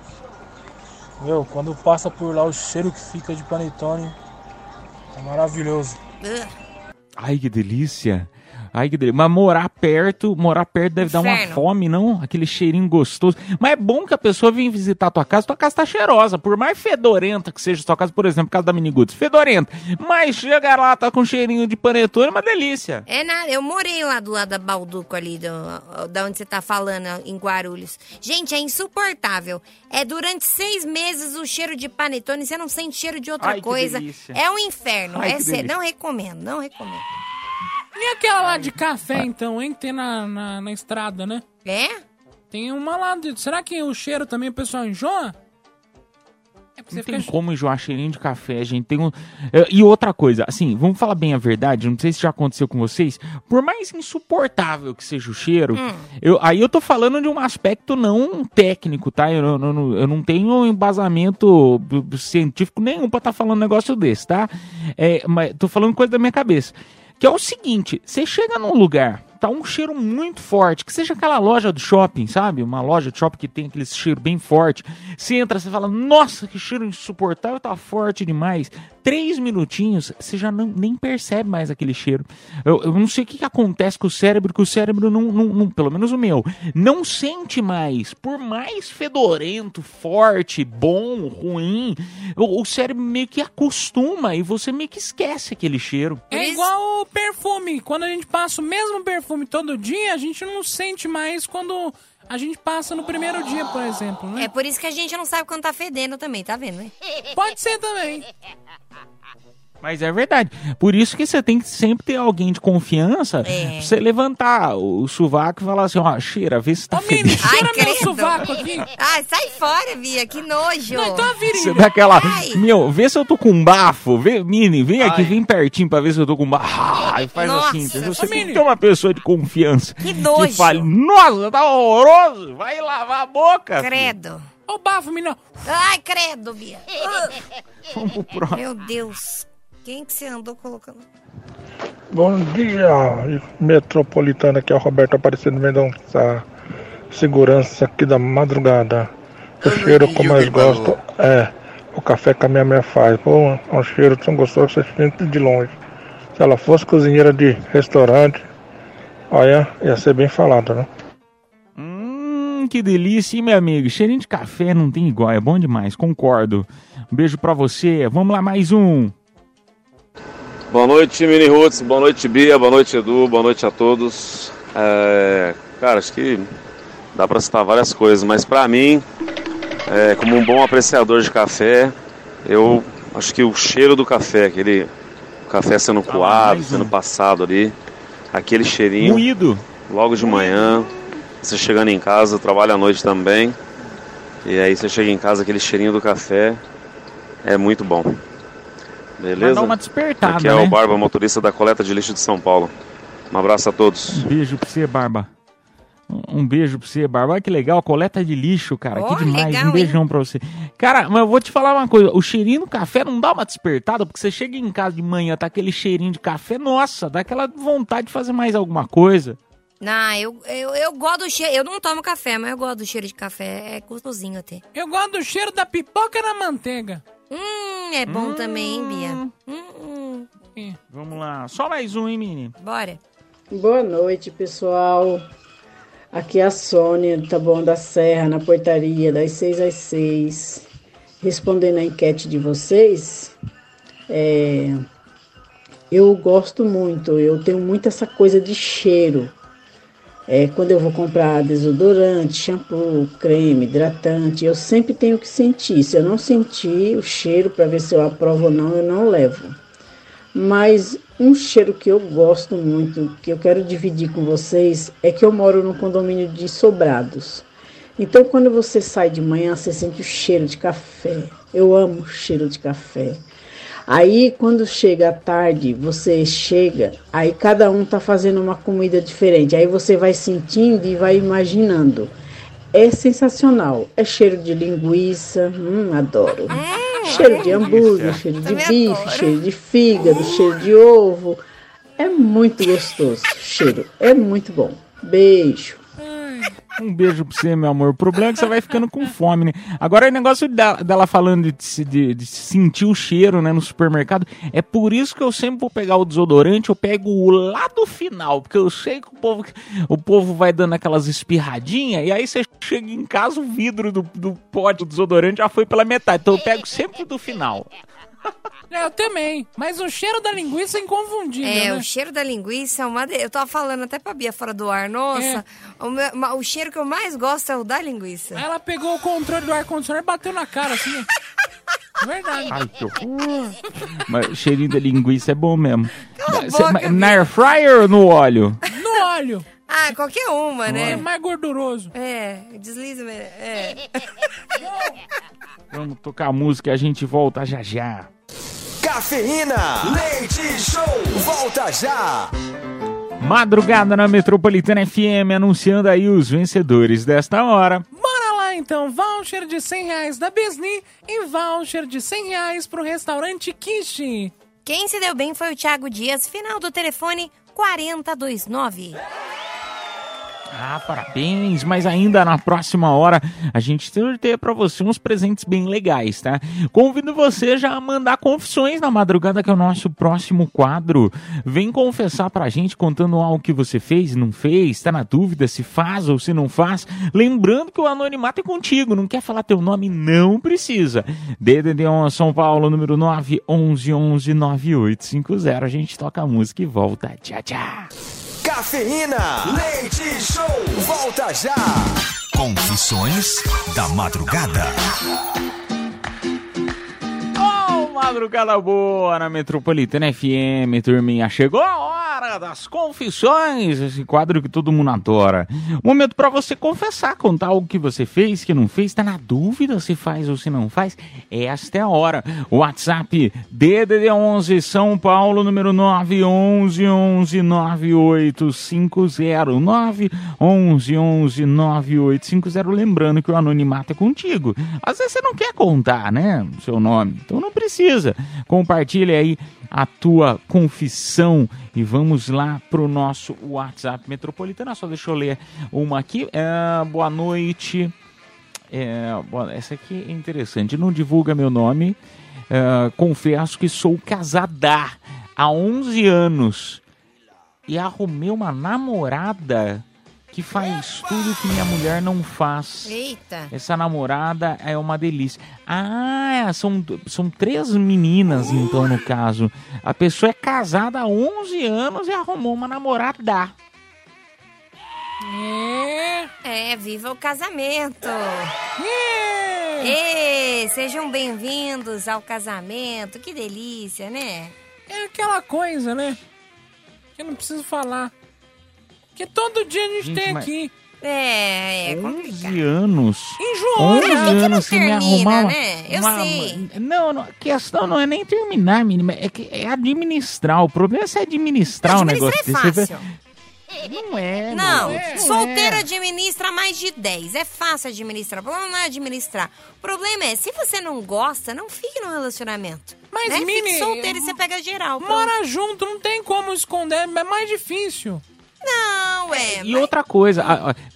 [SPEAKER 13] Meu, quando passa por lá o cheiro que fica de panetone é maravilhoso.
[SPEAKER 4] Ai, que delícia. Ai, que delícia. Mas morar perto, morar perto deve dar uma
[SPEAKER 5] Inferno.
[SPEAKER 4] fome, não? Aquele cheirinho gostoso. Mas é bom que a pessoa vem visitar a tua casa, tua casa tá cheirosa. Por mais fedorenta que seja a tua casa, por exemplo, casa da Miniguts, fedorenta. Mas chega lá, tá com cheirinho de panetone, é uma delícia.
[SPEAKER 5] É nada, eu morei lá do lado da Balduco ali, do, da onde você tá falando, em Guarulhos. Gente, é insuportável. É durante seis meses o cheiro de panetone, você não sente cheiro de outra
[SPEAKER 6] Ai,
[SPEAKER 5] coisa. É um inferno.
[SPEAKER 6] Ai,
[SPEAKER 5] é não recomendo, não recomendo.
[SPEAKER 6] E aquela lá de café, então, hein? Que tem na, na, na estrada, né?
[SPEAKER 5] É?
[SPEAKER 6] Tem uma lá. De... Será que o cheiro também o pessoal enjoa? É pra
[SPEAKER 4] Não tem
[SPEAKER 6] ficar...
[SPEAKER 4] como enjoar cheirinho de café, gente. Tem um... É, E outra coisa, assim, vamos falar bem a verdade, não sei se já aconteceu com vocês. Por mais insuportável que seja o cheiro, eu, aí eu tô falando de um aspecto não técnico, tá? Eu, não- não- eu não tenho embasamento científico nenhum pra estar falando um negócio desse, tá? É, mas tô falando coisa da minha cabeça. Que é o seguinte, você chega num lugar, tá um cheiro muito forte, que seja aquela loja do shopping, sabe? Uma loja de shopping que tem aquele cheiro bem forte. Você entra, você fala, nossa, que cheiro insuportável, tá forte demais. Três minutinhos, você já não, nem percebe mais aquele cheiro. Eu, eu não sei o que, que acontece com o cérebro, que o cérebro não, não- não- pelo menos o meu, não sente mais. Por mais fedorento, forte, bom, ruim, o, o cérebro meio que acostuma e você meio que esquece aquele cheiro.
[SPEAKER 6] É igual o perfume. Quando a gente passa o mesmo perfume todo dia, a gente não sente mais quando a gente passa no primeiro dia, por exemplo, né?
[SPEAKER 5] É por isso que a gente não sabe quando tá fedendo também, tá vendo, né?
[SPEAKER 6] Pode ser também.
[SPEAKER 4] Mas é verdade. Por isso que você tem que sempre ter alguém de confiança
[SPEAKER 5] É.
[SPEAKER 4] pra você levantar o sovaco e falar assim, ó, cheira, vê se tá fedendo.
[SPEAKER 5] Ai,
[SPEAKER 6] meu sovaco aqui.
[SPEAKER 5] Ai, sai fora, Bia, que nojo.
[SPEAKER 6] Não, então a
[SPEAKER 4] Você dá aquela. Meu, vê se eu tô com bafo. Vê, Mini, vem aqui, vem pertinho pra ver se eu tô com bafo. E faz
[SPEAKER 5] Nossa,
[SPEAKER 4] assim, entendeu? Você
[SPEAKER 5] Ô,
[SPEAKER 4] tem que ter uma pessoa de confiança.
[SPEAKER 5] Que nojo.
[SPEAKER 4] Que fale, nossa, tá horroroso. Vai lavar a boca. filho."
[SPEAKER 5] Credo.
[SPEAKER 6] Ô, bafo, menino.
[SPEAKER 5] Ai, credo, Bia.
[SPEAKER 4] Vamos pro próximo.
[SPEAKER 5] Meu Deus. Quem que você andou colocando?
[SPEAKER 16] Bom dia, metropolitana, aqui é o Roberto Aparecido Mendonça, segurança aqui da madrugada. O cheiro que eu mais gosto é o café que a minha mãe faz. Pô, é um cheiro tão gostoso que você sente de longe. Se ela fosse cozinheira de restaurante, olha, ia ser bem falado, né?
[SPEAKER 4] Hum, que delícia, hein, meu amigo? Cheirinho de café não tem igual, é bom demais, concordo. Um beijo pra você. Vamos lá, mais um.
[SPEAKER 17] Boa noite, Mini Roots. Boa noite, Bia. Boa noite, Edu. Boa noite a todos. É, cara, acho que dá pra citar várias coisas, mas pra mim, é, como um bom apreciador de café, eu acho que o cheiro do café, aquele café sendo coado,
[SPEAKER 4] mais um.
[SPEAKER 17] sendo passado ali, aquele cheirinho.
[SPEAKER 4] Moído.
[SPEAKER 17] Logo de manhã, você chegando em casa, trabalha à noite também. E aí você chega em casa, aquele cheirinho do café é muito bom. Beleza?
[SPEAKER 4] Vai dar uma despertada,
[SPEAKER 17] Aqui é
[SPEAKER 4] né?
[SPEAKER 17] o Barba, motorista da coleta de lixo de São Paulo. Um abraço a todos.
[SPEAKER 4] Um beijo pra você, Barba. Um beijo pra você, Barba. Olha que legal, coleta de lixo, cara.
[SPEAKER 5] Ó,
[SPEAKER 4] que demais.
[SPEAKER 5] legal,
[SPEAKER 4] um beijão pra você. Cara, mas eu vou te falar uma coisa. O cheirinho do café não dá uma despertada, porque você chega em casa de manhã, tá aquele cheirinho de café, nossa, dá aquela vontade de fazer mais alguma coisa.
[SPEAKER 5] Não, eu, eu, eu gosto do cheiro. Eu não tomo café, mas eu gosto do cheiro de café. É gostosinho até.
[SPEAKER 6] Eu gosto do cheiro da pipoca na manteiga.
[SPEAKER 5] Hum, é bom também, hein, Bia? Hum, hum.
[SPEAKER 4] Vamos lá. Só mais um, hein, menino?
[SPEAKER 5] Bora.
[SPEAKER 18] Boa noite, pessoal. Aqui é a Sônia, do Taboão da Serra, na portaria, das 6 às 6. Respondendo a enquete de vocês, é, eu gosto muito, eu tenho muito essa coisa de cheiro. É, quando eu vou comprar desodorante, shampoo, creme, hidratante, eu sempre tenho que sentir. Se eu não sentir o cheiro para ver se eu aprovo ou não, eu não levo. Mas um cheiro que eu gosto muito, que eu quero dividir com vocês, é que eu moro num condomínio de sobrados. Então, quando você sai de manhã, você sente o cheiro de café. Eu amo o cheiro de café. Aí, quando chega a tarde, você chega, aí cada um tá fazendo uma comida diferente. Aí você vai sentindo e vai imaginando. É sensacional. É cheiro de linguiça, hum, adoro. cheiro de hambúrguer, cheiro de bife, cheiro de fígado, cheiro de ovo. É muito gostoso. Cheiro é muito bom. Beijo.
[SPEAKER 4] Um beijo pra você, meu amor. O problema é que você vai ficando com fome, né? Agora, o negócio dela falando de, de- de sentir o cheiro, né, no supermercado, é por isso que eu sempre vou pegar o desodorante, eu pego o lá do final, porque eu sei que o povo, o povo vai dando aquelas espirradinhas, e aí você chega em casa, o vidro do, do pote do desodorante já foi pela metade. Então eu pego sempre do final.
[SPEAKER 6] É, eu também. Mas o cheiro da linguiça é inconfundível,
[SPEAKER 5] É,
[SPEAKER 6] né?
[SPEAKER 5] o cheiro da linguiça é uma. de- Eu tava falando até pra Bia fora do ar. Nossa, o, meu- o cheiro que eu mais gosto é o da linguiça.
[SPEAKER 6] Ela pegou o controle do ar-condicionado e bateu na cara, assim. Verdade.
[SPEAKER 4] Ai, que horror. Mas cheirinho da linguiça é bom mesmo.
[SPEAKER 5] Cala
[SPEAKER 4] Cê-
[SPEAKER 5] boca,
[SPEAKER 4] na air fryer ou no óleo?
[SPEAKER 6] No óleo.
[SPEAKER 5] Ah, qualquer uma,
[SPEAKER 6] É
[SPEAKER 5] né?
[SPEAKER 6] mais gorduroso.
[SPEAKER 5] É, desliza. É.
[SPEAKER 4] Vamos tocar a música e a gente volta já já.
[SPEAKER 9] Cafeína, leite show, volta já.
[SPEAKER 4] Madrugada na Metropolitana FM anunciando aí os vencedores desta hora.
[SPEAKER 6] Bora lá então, voucher de 100 reais da Besni e voucher de 100 reais pro restaurante Kishi.
[SPEAKER 5] Quem se deu bem foi o Thiago Dias, final do telefone 4029.
[SPEAKER 4] Ah, parabéns! Mas ainda na próxima hora a gente sorteia pra você uns presentes bem legais, tá? Convido você já a mandar confissões na madrugada, que é o nosso próximo quadro. Vem confessar pra gente contando algo que você fez, não fez, tá na dúvida se faz ou se não faz. Lembrando que o anonimato é contigo, não quer falar teu nome? Não precisa. DDD 1 São Paulo, número 9 11 11 9850. A gente toca a música e volta. Tchau, tchau.
[SPEAKER 9] Cafeína, leite show, volta já.
[SPEAKER 3] Confissões da madrugada.
[SPEAKER 4] Oh, madrugada boa na Metropolitana FM, turminha. Chegou a hora das confissões, esse quadro que todo mundo adora. Momento pra você confessar, contar algo que você fez, que não fez, tá na dúvida se faz ou se não faz. Esta é a hora. WhatsApp DDD11 São Paulo, número 911 11 9850 911 11 9850. Lembrando que o anonimato é contigo. Às vezes você não quer contar, né? Seu nome. Então não precisa. Compartilha aí a tua confissão e vamos lá pro nosso WhatsApp Metropolitana. Só deixa eu ler uma aqui. É, boa noite. É, essa aqui é interessante. Não divulga meu nome. É, confesso que sou casada há 11 anos e arrumei uma namorada que faz tudo que minha mulher não faz.
[SPEAKER 5] Eita.
[SPEAKER 4] Essa namorada é uma delícia. Ah, são, são três meninas, então, no caso. A pessoa é casada há 11 anos e arrumou uma namorada.
[SPEAKER 5] É, viva o casamento! Ê, sejam bem-vindos ao casamento, que delícia, né?
[SPEAKER 6] É aquela coisa, né? Que eu não preciso falar. Que todo dia a gente,
[SPEAKER 4] Gente,
[SPEAKER 6] tem
[SPEAKER 4] mas-
[SPEAKER 6] aqui.
[SPEAKER 5] É, é
[SPEAKER 4] 11 anos.
[SPEAKER 6] Enjoou,
[SPEAKER 4] 11
[SPEAKER 6] né? Por que não
[SPEAKER 4] anos sem me
[SPEAKER 5] termina,
[SPEAKER 4] arrumar uma,
[SPEAKER 5] né? Eu
[SPEAKER 4] uma-
[SPEAKER 5] sei.
[SPEAKER 4] Não, não, a questão não é nem terminar, menina. É, que é administrar. O problema é você administrar o negócio
[SPEAKER 5] Administrar é fácil.
[SPEAKER 4] Não é,
[SPEAKER 5] Não,
[SPEAKER 4] não
[SPEAKER 5] solteiro
[SPEAKER 4] é.
[SPEAKER 5] administra mais de 10. É fácil administrar. O problema não é administrar. O problema é, se você não gosta, não fique no relacionamento.
[SPEAKER 6] Mas,
[SPEAKER 5] né?
[SPEAKER 6] Mini,
[SPEAKER 5] Fique solteiro e você pega geral. pronto.
[SPEAKER 6] Mora junto, não tem como esconder, é mais difícil.
[SPEAKER 5] Não, é.
[SPEAKER 4] E outra coisa,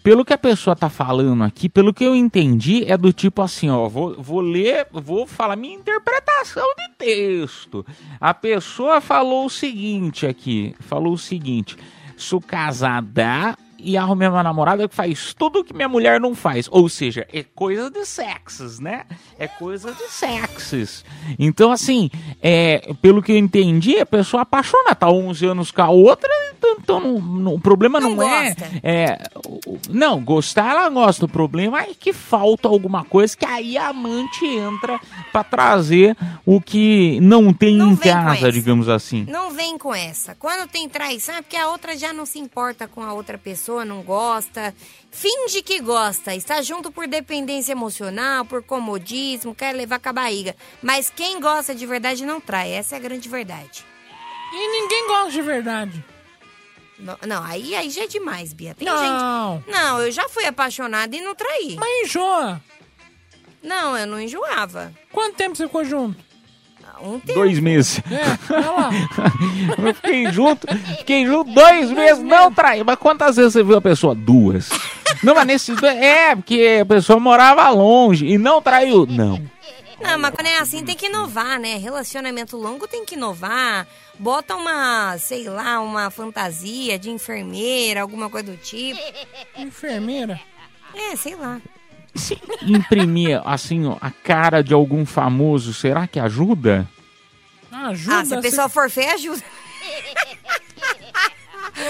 [SPEAKER 4] pelo que a pessoa tá falando aqui, pelo que eu entendi, é do tipo assim, ó, vou, vou ler, vou falar minha interpretação de texto. A pessoa falou o seguinte aqui, falou o seguinte, sou casada e arrumei uma namorada que faz tudo que minha mulher não faz. Ou seja, é coisa de sexos, né? É coisa de sexos. Então, assim, é, pelo que eu entendi, a pessoa apaixona, tá 11 anos com a outra, então, então não- não- o problema não, é, é. o- Não, gostar ela gosta. O problema é que falta alguma coisa que aí a amante entra pra trazer o que não tem em
[SPEAKER 5] vem com
[SPEAKER 4] casa, digamos assim.
[SPEAKER 5] Não vem com essa. Quando tem traição é porque a outra já não se importa com a outra pessoa, não gosta. Finge que gosta, está junto por dependência emocional, por comodismo, quer levar com a barriga. Mas quem gosta de verdade não trai, essa é a grande verdade.
[SPEAKER 6] E ninguém gosta de verdade.
[SPEAKER 5] Não, não, aí, aí já é demais, Bia. Tem
[SPEAKER 6] Não.
[SPEAKER 5] gente. Não, eu já fui apaixonada e não traí.
[SPEAKER 6] Mas enjoa.
[SPEAKER 5] Não, eu não enjoava.
[SPEAKER 6] Quanto tempo você ficou junto?
[SPEAKER 5] Um tempo.
[SPEAKER 4] Dois meses.
[SPEAKER 6] É, olha lá.
[SPEAKER 4] Eu fiquei junto, fiquei junto dois meses, não traí. Mas quantas vezes você viu a pessoa? Duas. Não, mas nesses dois. É, porque a pessoa morava longe e não traiu. Não.
[SPEAKER 5] Não, mas quando é assim tem que inovar, né? Relacionamento longo tem que inovar. Bota uma, sei lá, uma fantasia de enfermeira, alguma coisa do tipo.
[SPEAKER 6] Enfermeira?
[SPEAKER 5] É, sei lá.
[SPEAKER 4] Se imprimir, assim, ó, a cara de algum famoso, será que ajuda?
[SPEAKER 6] Ajuda.
[SPEAKER 5] Ah, se a pessoa for feia, ajuda.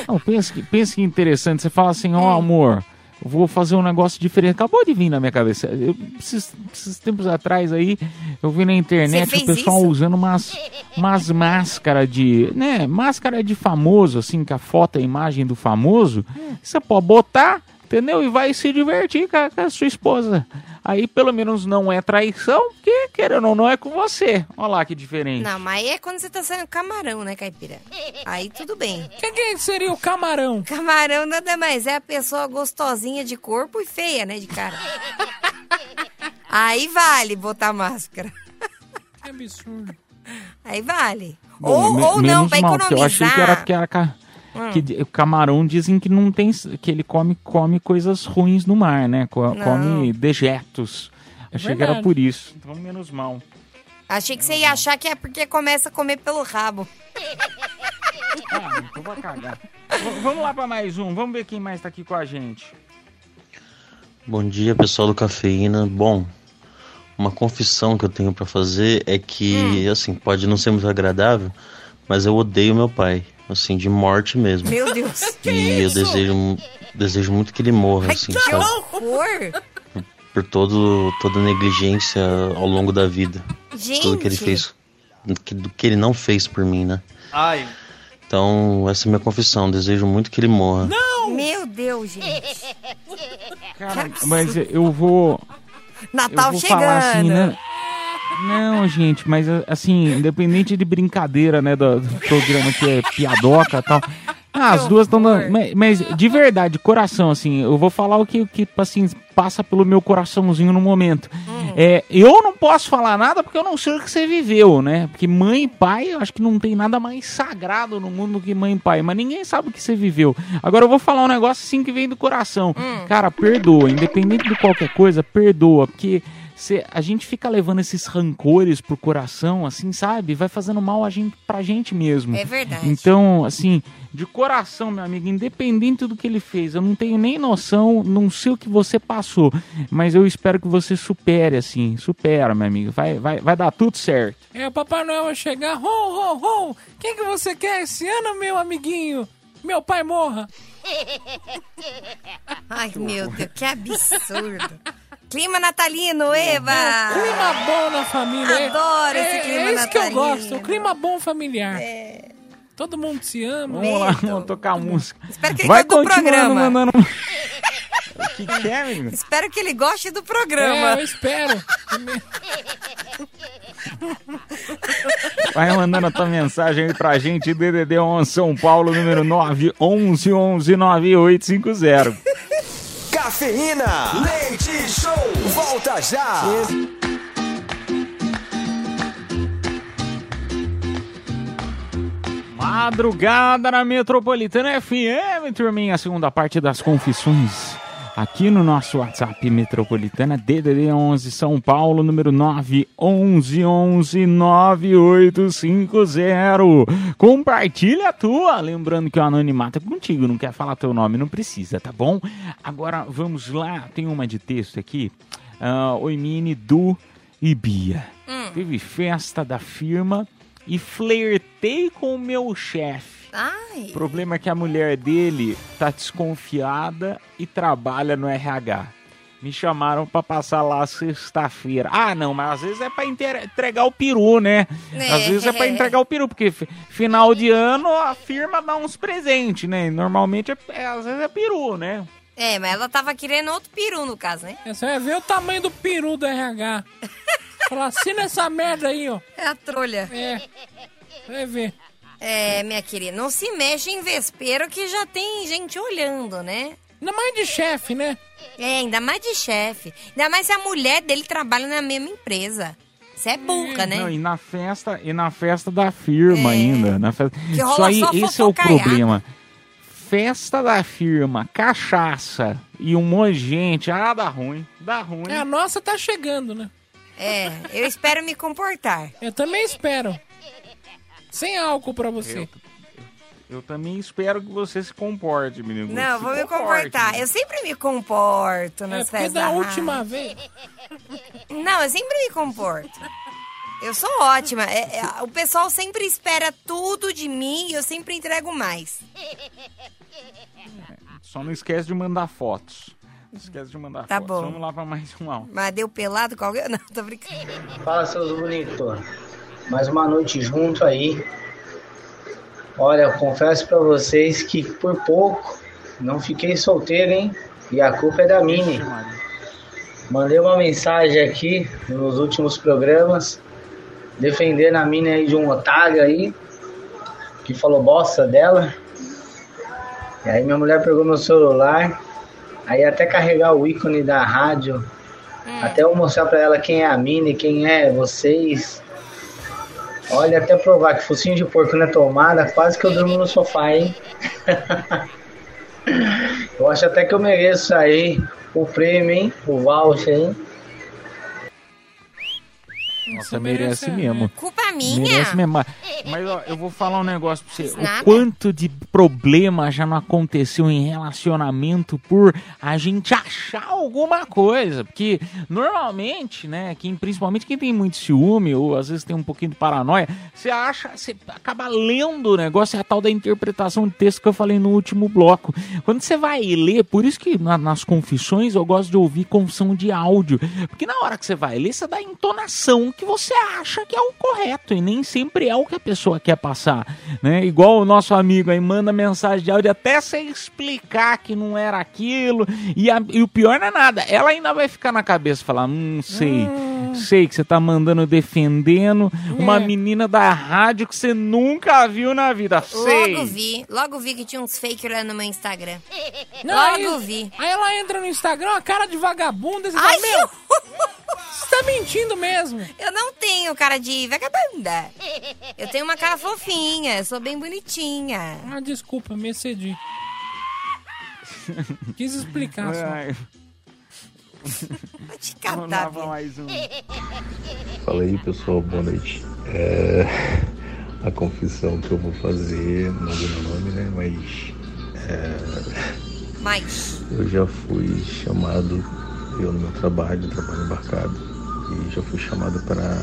[SPEAKER 4] Não, pensa que, pensa que interessante. Você fala assim, ó, amor, eu vou fazer um negócio diferente. Acabou de vir na minha cabeça. Eu, esses, esses tempos atrás aí, eu vi na internet o pessoal
[SPEAKER 5] isso?
[SPEAKER 4] usando umas, umas máscaras de. né? Máscara de famoso, assim, que a foto é a imagem do famoso. Você pode botar, entendeu? E vai se divertir com a, com a sua esposa. Aí pelo menos não é traição, porque querendo ou não é com você. Olha lá que diferente.
[SPEAKER 5] Não, mas aí é quando você tá sendo camarão, né, caipira? Aí tudo bem.
[SPEAKER 6] O que, que seria o camarão?
[SPEAKER 5] Camarão nada mais é a pessoa gostosinha de corpo e feia, né, de cara. Aí vale botar máscara.
[SPEAKER 6] Que absurdo.
[SPEAKER 5] Aí vale.
[SPEAKER 4] Bom,
[SPEAKER 5] ou ou não, pra economizar.
[SPEAKER 4] eu achei que era porque era
[SPEAKER 5] Hum.
[SPEAKER 4] que de- o camarão dizem que não tem que ele come come coisas ruins no mar, né? Co-
[SPEAKER 5] Não.
[SPEAKER 4] Come dejetos. Achei que era
[SPEAKER 5] verdade.
[SPEAKER 4] por isso. Então menos mal.
[SPEAKER 5] Achei que você ia achar que é porque começa a comer pelo rabo.
[SPEAKER 4] Ah, então vou cagar. V- Vamos lá pra mais um. Vamos ver quem mais tá aqui com a gente.
[SPEAKER 19] Bom dia, pessoal do Cafeína. Bom, uma confissão que eu tenho pra fazer é que, assim, pode não ser muito agradável, mas eu odeio meu pai, assim, de morte mesmo.
[SPEAKER 5] Meu Deus.
[SPEAKER 19] E eu desejo, desejo muito que ele morra, assim,
[SPEAKER 5] que
[SPEAKER 19] sabe?
[SPEAKER 5] horror!
[SPEAKER 19] Por todo, toda a negligência ao longo da vida. Tudo que ele
[SPEAKER 5] Gente.
[SPEAKER 19] fez, que, do que ele não fez por mim, né?
[SPEAKER 11] Ai.
[SPEAKER 19] Então, essa é a minha confissão. Desejo muito que ele morra.
[SPEAKER 5] Meu Deus, gente.
[SPEAKER 4] Cara, mas eu vou
[SPEAKER 5] Natal
[SPEAKER 4] eu vou
[SPEAKER 5] chegando.
[SPEAKER 4] falar assim, né? Não, gente, mas assim, independente de brincadeira, né, do, do programa que é piadoca e tal. Ah, as duas estão dando. Mas, mas de verdade, de coração, assim, eu vou falar o que, que assim, passa pelo meu coraçãozinho no momento. É, eu não posso falar nada porque eu não sei o que você viveu, né? Porque mãe e pai, eu acho que não tem nada mais sagrado no mundo do que mãe e pai, mas ninguém sabe o que você viveu. Agora eu vou falar um negócio assim que vem do coração. Cara, perdoa, independente de qualquer coisa, perdoa, porque cê- a gente fica levando esses rancores pro coração, assim, sabe? Vai fazendo mal a gente, pra gente mesmo.
[SPEAKER 5] É verdade.
[SPEAKER 4] Então, assim, de coração, meu amigo, independente do que ele fez, eu não tenho nem noção, não sei o que você passou, mas eu espero que você supere, assim, supera, meu amigo. Vai, vai, vai dar tudo certo.
[SPEAKER 6] É, o Papai Noel vai chegar. Ho, ho, ho! O que, que você quer esse ano, meu amiguinho? Meu pai morra.
[SPEAKER 5] Ai, meu Deus, que absurdo. Clima natalino, Eva!
[SPEAKER 6] Clima bom na família.
[SPEAKER 5] Adoro
[SPEAKER 6] é,
[SPEAKER 5] esse
[SPEAKER 6] é,
[SPEAKER 5] clima
[SPEAKER 6] É isso que eu
[SPEAKER 5] natalino. É.
[SPEAKER 6] gosto, o clima bom familiar. Todo mundo se ama.
[SPEAKER 4] Vamos lá, vamos tocar música.
[SPEAKER 5] Espero que ele
[SPEAKER 4] Vai
[SPEAKER 5] goste do programa.
[SPEAKER 4] mandando... o que, que é, amigo?
[SPEAKER 5] Espero que ele goste do programa.
[SPEAKER 6] É, eu espero.
[SPEAKER 4] Vai mandando a tua mensagem aí pra gente, DDD 11 São Paulo, número 911 11 9850.
[SPEAKER 9] Cafeína, leite show, volta já.
[SPEAKER 4] Madrugada na Metropolitana FM, turminha, a segunda parte das confissões. Aqui no nosso WhatsApp Metropolitana DDD 11 São Paulo, número 911 11 9850. Compartilha a tua. Lembrando que o anonimato é contigo, não quer falar teu nome, não precisa, tá bom? Agora vamos lá, tem uma de texto aqui. Ah, Oi, Mini, Du e Bia. Teve festa da firma e flertei com o meu chefe.
[SPEAKER 5] Ai.
[SPEAKER 4] O problema é que a mulher dele tá desconfiada e trabalha no RH. Me chamaram pra passar lá sexta-feira. Ah, não, mas às vezes é pra inter- entregar o peru, né? Às vezes é pra entregar o peru, porque fi- final de ano a firma dá uns presentes, né? Normalmente é, é- às vezes é peru, né?
[SPEAKER 5] É, mas ela tava querendo outro peru, no caso, né?
[SPEAKER 6] É, Você vai ver o tamanho do peru do RH. Fala, assina essa merda aí, ó.
[SPEAKER 5] É a trolha.
[SPEAKER 6] É. Vai ver.
[SPEAKER 5] É, minha querida, não se mexe em vespeiro que já tem gente olhando, né?
[SPEAKER 6] Ainda mais de chefe, né?
[SPEAKER 5] É, ainda mais de chefe. Ainda mais se a mulher dele trabalha na mesma empresa. Você é burra, né?
[SPEAKER 4] Não, e na festa, e na festa da firma ainda. Na festa...
[SPEAKER 5] Que rola
[SPEAKER 4] Isso aí,
[SPEAKER 5] só
[SPEAKER 4] esse é o problema. festa da firma, cachaça e um monte de gente, ah, dá ruim, dá ruim.
[SPEAKER 6] É, a nossa tá chegando, né?
[SPEAKER 5] É, eu espero me comportar.
[SPEAKER 6] Eu também espero. Sem álcool pra você.
[SPEAKER 4] Eu também espero que você se comporte, menino.
[SPEAKER 5] Não,
[SPEAKER 4] Se
[SPEAKER 5] vou me comportar.
[SPEAKER 4] né?
[SPEAKER 5] Eu sempre me comporto nas
[SPEAKER 6] É porque
[SPEAKER 5] festas
[SPEAKER 6] da
[SPEAKER 5] rádio.
[SPEAKER 6] última vez.
[SPEAKER 5] Não, eu sempre me comporto. Eu sou ótima. É- é- o pessoal sempre espera tudo de mim e eu sempre entrego mais.
[SPEAKER 4] Só não esquece de mandar fotos. Não esquece de mandar
[SPEAKER 5] Tá
[SPEAKER 4] fotos.
[SPEAKER 5] bom.
[SPEAKER 4] Vamos lá pra mais um áudio.
[SPEAKER 5] Mas deu pelado com alguém? Não, tô brincando.
[SPEAKER 20] Fala, seus bonitos. Mais uma noite junto aí. Olha, eu confesso pra vocês que por pouco não fiquei solteiro, hein? E a culpa é da Mini. Mandei uma mensagem aqui nos últimos programas defendendo a Mini aí de um otário aí que falou bosta dela. E aí minha mulher pegou meu celular, aí até carregar o ícone da rádio, até eu mostrar pra ela quem é a Mini, quem é vocês. Olha, até provar que focinho de porco na tomada, quase que eu durmo no sofá, hein? eu acho até que eu mereço aí o prêmio, hein? O voucher, hein?
[SPEAKER 4] Nossa, merece mesmo.
[SPEAKER 5] Culpa minha.
[SPEAKER 4] Merece mesmo. Mas- Mas ó, eu vou falar um negócio pra você.
[SPEAKER 5] Nada.
[SPEAKER 4] O quanto de problema já não aconteceu em relacionamento por a gente achar alguma coisa. Porque normalmente, né, quem, principalmente quem tem muito ciúme ou às vezes tem um pouquinho de paranoia, você acha, você acaba lendo o negócio, é a tal da interpretação de texto que eu falei no último bloco. Quando você vai ler, por isso que na- nas confissões eu gosto de ouvir confissão de áudio. Porque na hora que você vai ler, você dá a entonação que você acha que é o correto e nem sempre é o que a pessoa quer passar, né? Igual o nosso amigo aí manda mensagem de áudio até você explicar que não era aquilo e, a- e o pior não é nada, ela ainda vai ficar na cabeça falar, hum, sei, sei que você tá mandando defendendo uma
[SPEAKER 5] É.
[SPEAKER 4] menina da rádio que você nunca viu na vida, sei.
[SPEAKER 5] Logo vi, logo vi que tinha uns fake lá no meu Instagram.
[SPEAKER 6] Não,
[SPEAKER 5] logo
[SPEAKER 6] aí,
[SPEAKER 5] vi.
[SPEAKER 6] Aí ela entra no Instagram, a cara de vagabunda, e você
[SPEAKER 5] Ai,
[SPEAKER 6] fala, meu, você tá mentindo mesmo.
[SPEAKER 5] Eu não tenho cara de vagabunda. Eu tenho uma cara fofinha, sou bem bonitinha.
[SPEAKER 6] Ah, desculpa, me excedi. Quis explicar só.
[SPEAKER 5] Te
[SPEAKER 4] Vamos lá pra mais um.
[SPEAKER 21] Fala aí pessoal, boa noite. É, a confissão que eu vou fazer, não vou meu nome, né? Mas é,
[SPEAKER 5] Mas.
[SPEAKER 21] eu já fui chamado, eu no meu trabalho, trabalho embarcado, e já fui chamado para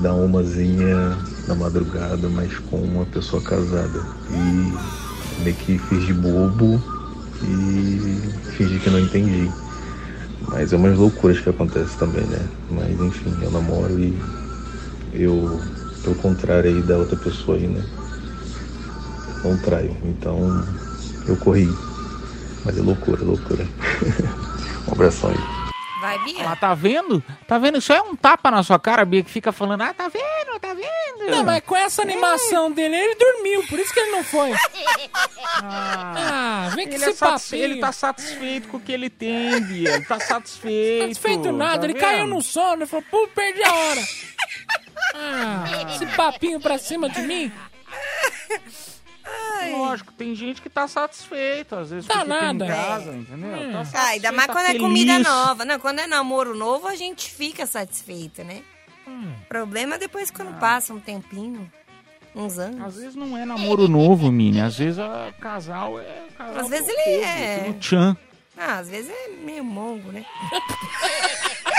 [SPEAKER 21] dar umazinha na madrugada, mas com uma pessoa casada. E meio que fiz de bobo e fingi que não entendi. Mas é umas loucuras que acontecem também, né? Mas enfim, eu namoro e eu, pelo contrário aí da outra pessoa aí, né? Eu não traio. Então eu corri. Mas é loucura, loucura. um abração aí.
[SPEAKER 5] Vai, Bia.
[SPEAKER 4] Ah, tá vendo? Tá vendo? Isso é um tapa na sua cara, Bia, que fica falando, ah, tá vendo, tá vendo?
[SPEAKER 6] Não, mas com essa animação dele, ele dormiu, por isso que ele não foi. Ah, vem com
[SPEAKER 4] ele,
[SPEAKER 6] esse
[SPEAKER 4] é satisfe-
[SPEAKER 6] papinho.
[SPEAKER 4] ele tá satisfeito com o que ele tem, Bia. Ele tá satisfeito.
[SPEAKER 6] Satisfeito nada,
[SPEAKER 4] tá
[SPEAKER 6] ele
[SPEAKER 4] vendo?
[SPEAKER 6] caiu no sono, ele falou, pô, perdi a hora. Ah, esse papinho pra cima de mim?
[SPEAKER 4] Lógico, tem gente que tá satisfeito, às vezes,
[SPEAKER 6] Tá
[SPEAKER 4] que
[SPEAKER 6] nada.
[SPEAKER 4] em casa, entendeu?
[SPEAKER 6] Hum.
[SPEAKER 4] Tá
[SPEAKER 5] Ah, ainda mais quando
[SPEAKER 4] tá
[SPEAKER 5] é comida
[SPEAKER 4] feliz.
[SPEAKER 5] nova. Não, quando é namoro novo, a gente fica satisfeito, né?
[SPEAKER 4] Hum.
[SPEAKER 5] Problema é depois quando passa um tempinho, uns anos.
[SPEAKER 4] Às vezes não é namoro novo, Mini. Às vezes o casal é casal
[SPEAKER 5] Às vezes ele é.
[SPEAKER 4] No tchan.
[SPEAKER 5] Ah, às vezes é meio mongo, né?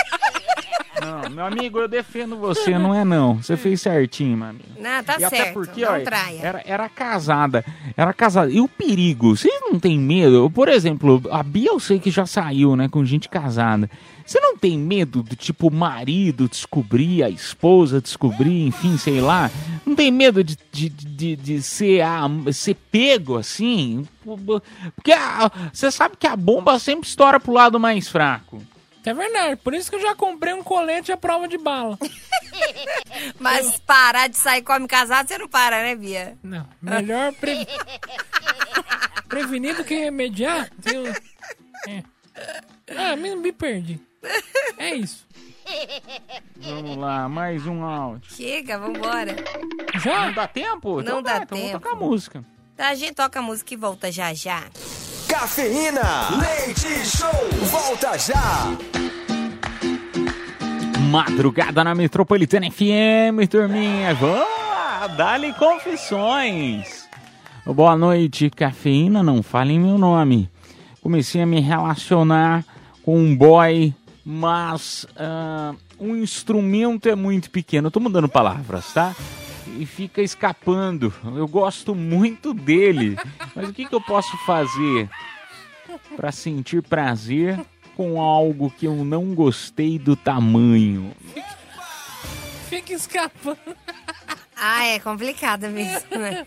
[SPEAKER 4] Não, meu amigo, eu defendo você, não é não. Você fez certinho, meu amigo.
[SPEAKER 5] Não, tá
[SPEAKER 4] e até
[SPEAKER 5] certo.
[SPEAKER 4] porque,
[SPEAKER 5] não
[SPEAKER 4] olha,
[SPEAKER 5] traia.
[SPEAKER 4] era, era casada. Era casada. E o perigo? Vocês não têm medo? Por exemplo, a Bia eu sei que já saiu, né, com gente casada. Você não tem medo do tipo o marido descobrir, a esposa descobrir, enfim, sei lá? Não tem medo de, de, de, de ser, a, ser pego assim? Porque a- você sabe que a bomba sempre estoura pro lado mais fraco.
[SPEAKER 6] É verdade, por isso que eu já comprei um colete à prova de bala.
[SPEAKER 5] Mas parar de sair com homem casado, você não para, né, Bia?
[SPEAKER 6] Não, melhor pre... prevenir do que remediar. Eu... É. Ah, me, me perdi. É isso.
[SPEAKER 4] Vamos lá, mais um áudio.
[SPEAKER 5] Chega, vambora.
[SPEAKER 6] Já?
[SPEAKER 4] Não dá tempo?
[SPEAKER 5] Não
[SPEAKER 4] Então
[SPEAKER 5] dá
[SPEAKER 4] então
[SPEAKER 5] tempo.
[SPEAKER 4] Vou tocar música.
[SPEAKER 5] Então a gente toca a música e volta já já.
[SPEAKER 9] Cafeína, leite show, volta já.
[SPEAKER 4] Madrugada na Metropolitana FM, turminha. Vamos lá, dá-lhe confissões. Boa noite, cafeína, não fale meu nome. Comecei a me relacionar com um boy, mas ah, um instrumento é muito pequeno. Eu tô mudando palavras, tá? E fica escapando. Eu gosto muito dele. Mas o que, que eu posso fazer para sentir prazer com algo que eu não gostei do tamanho?
[SPEAKER 6] Fica escapando.
[SPEAKER 5] Ah, é complicado mesmo, né?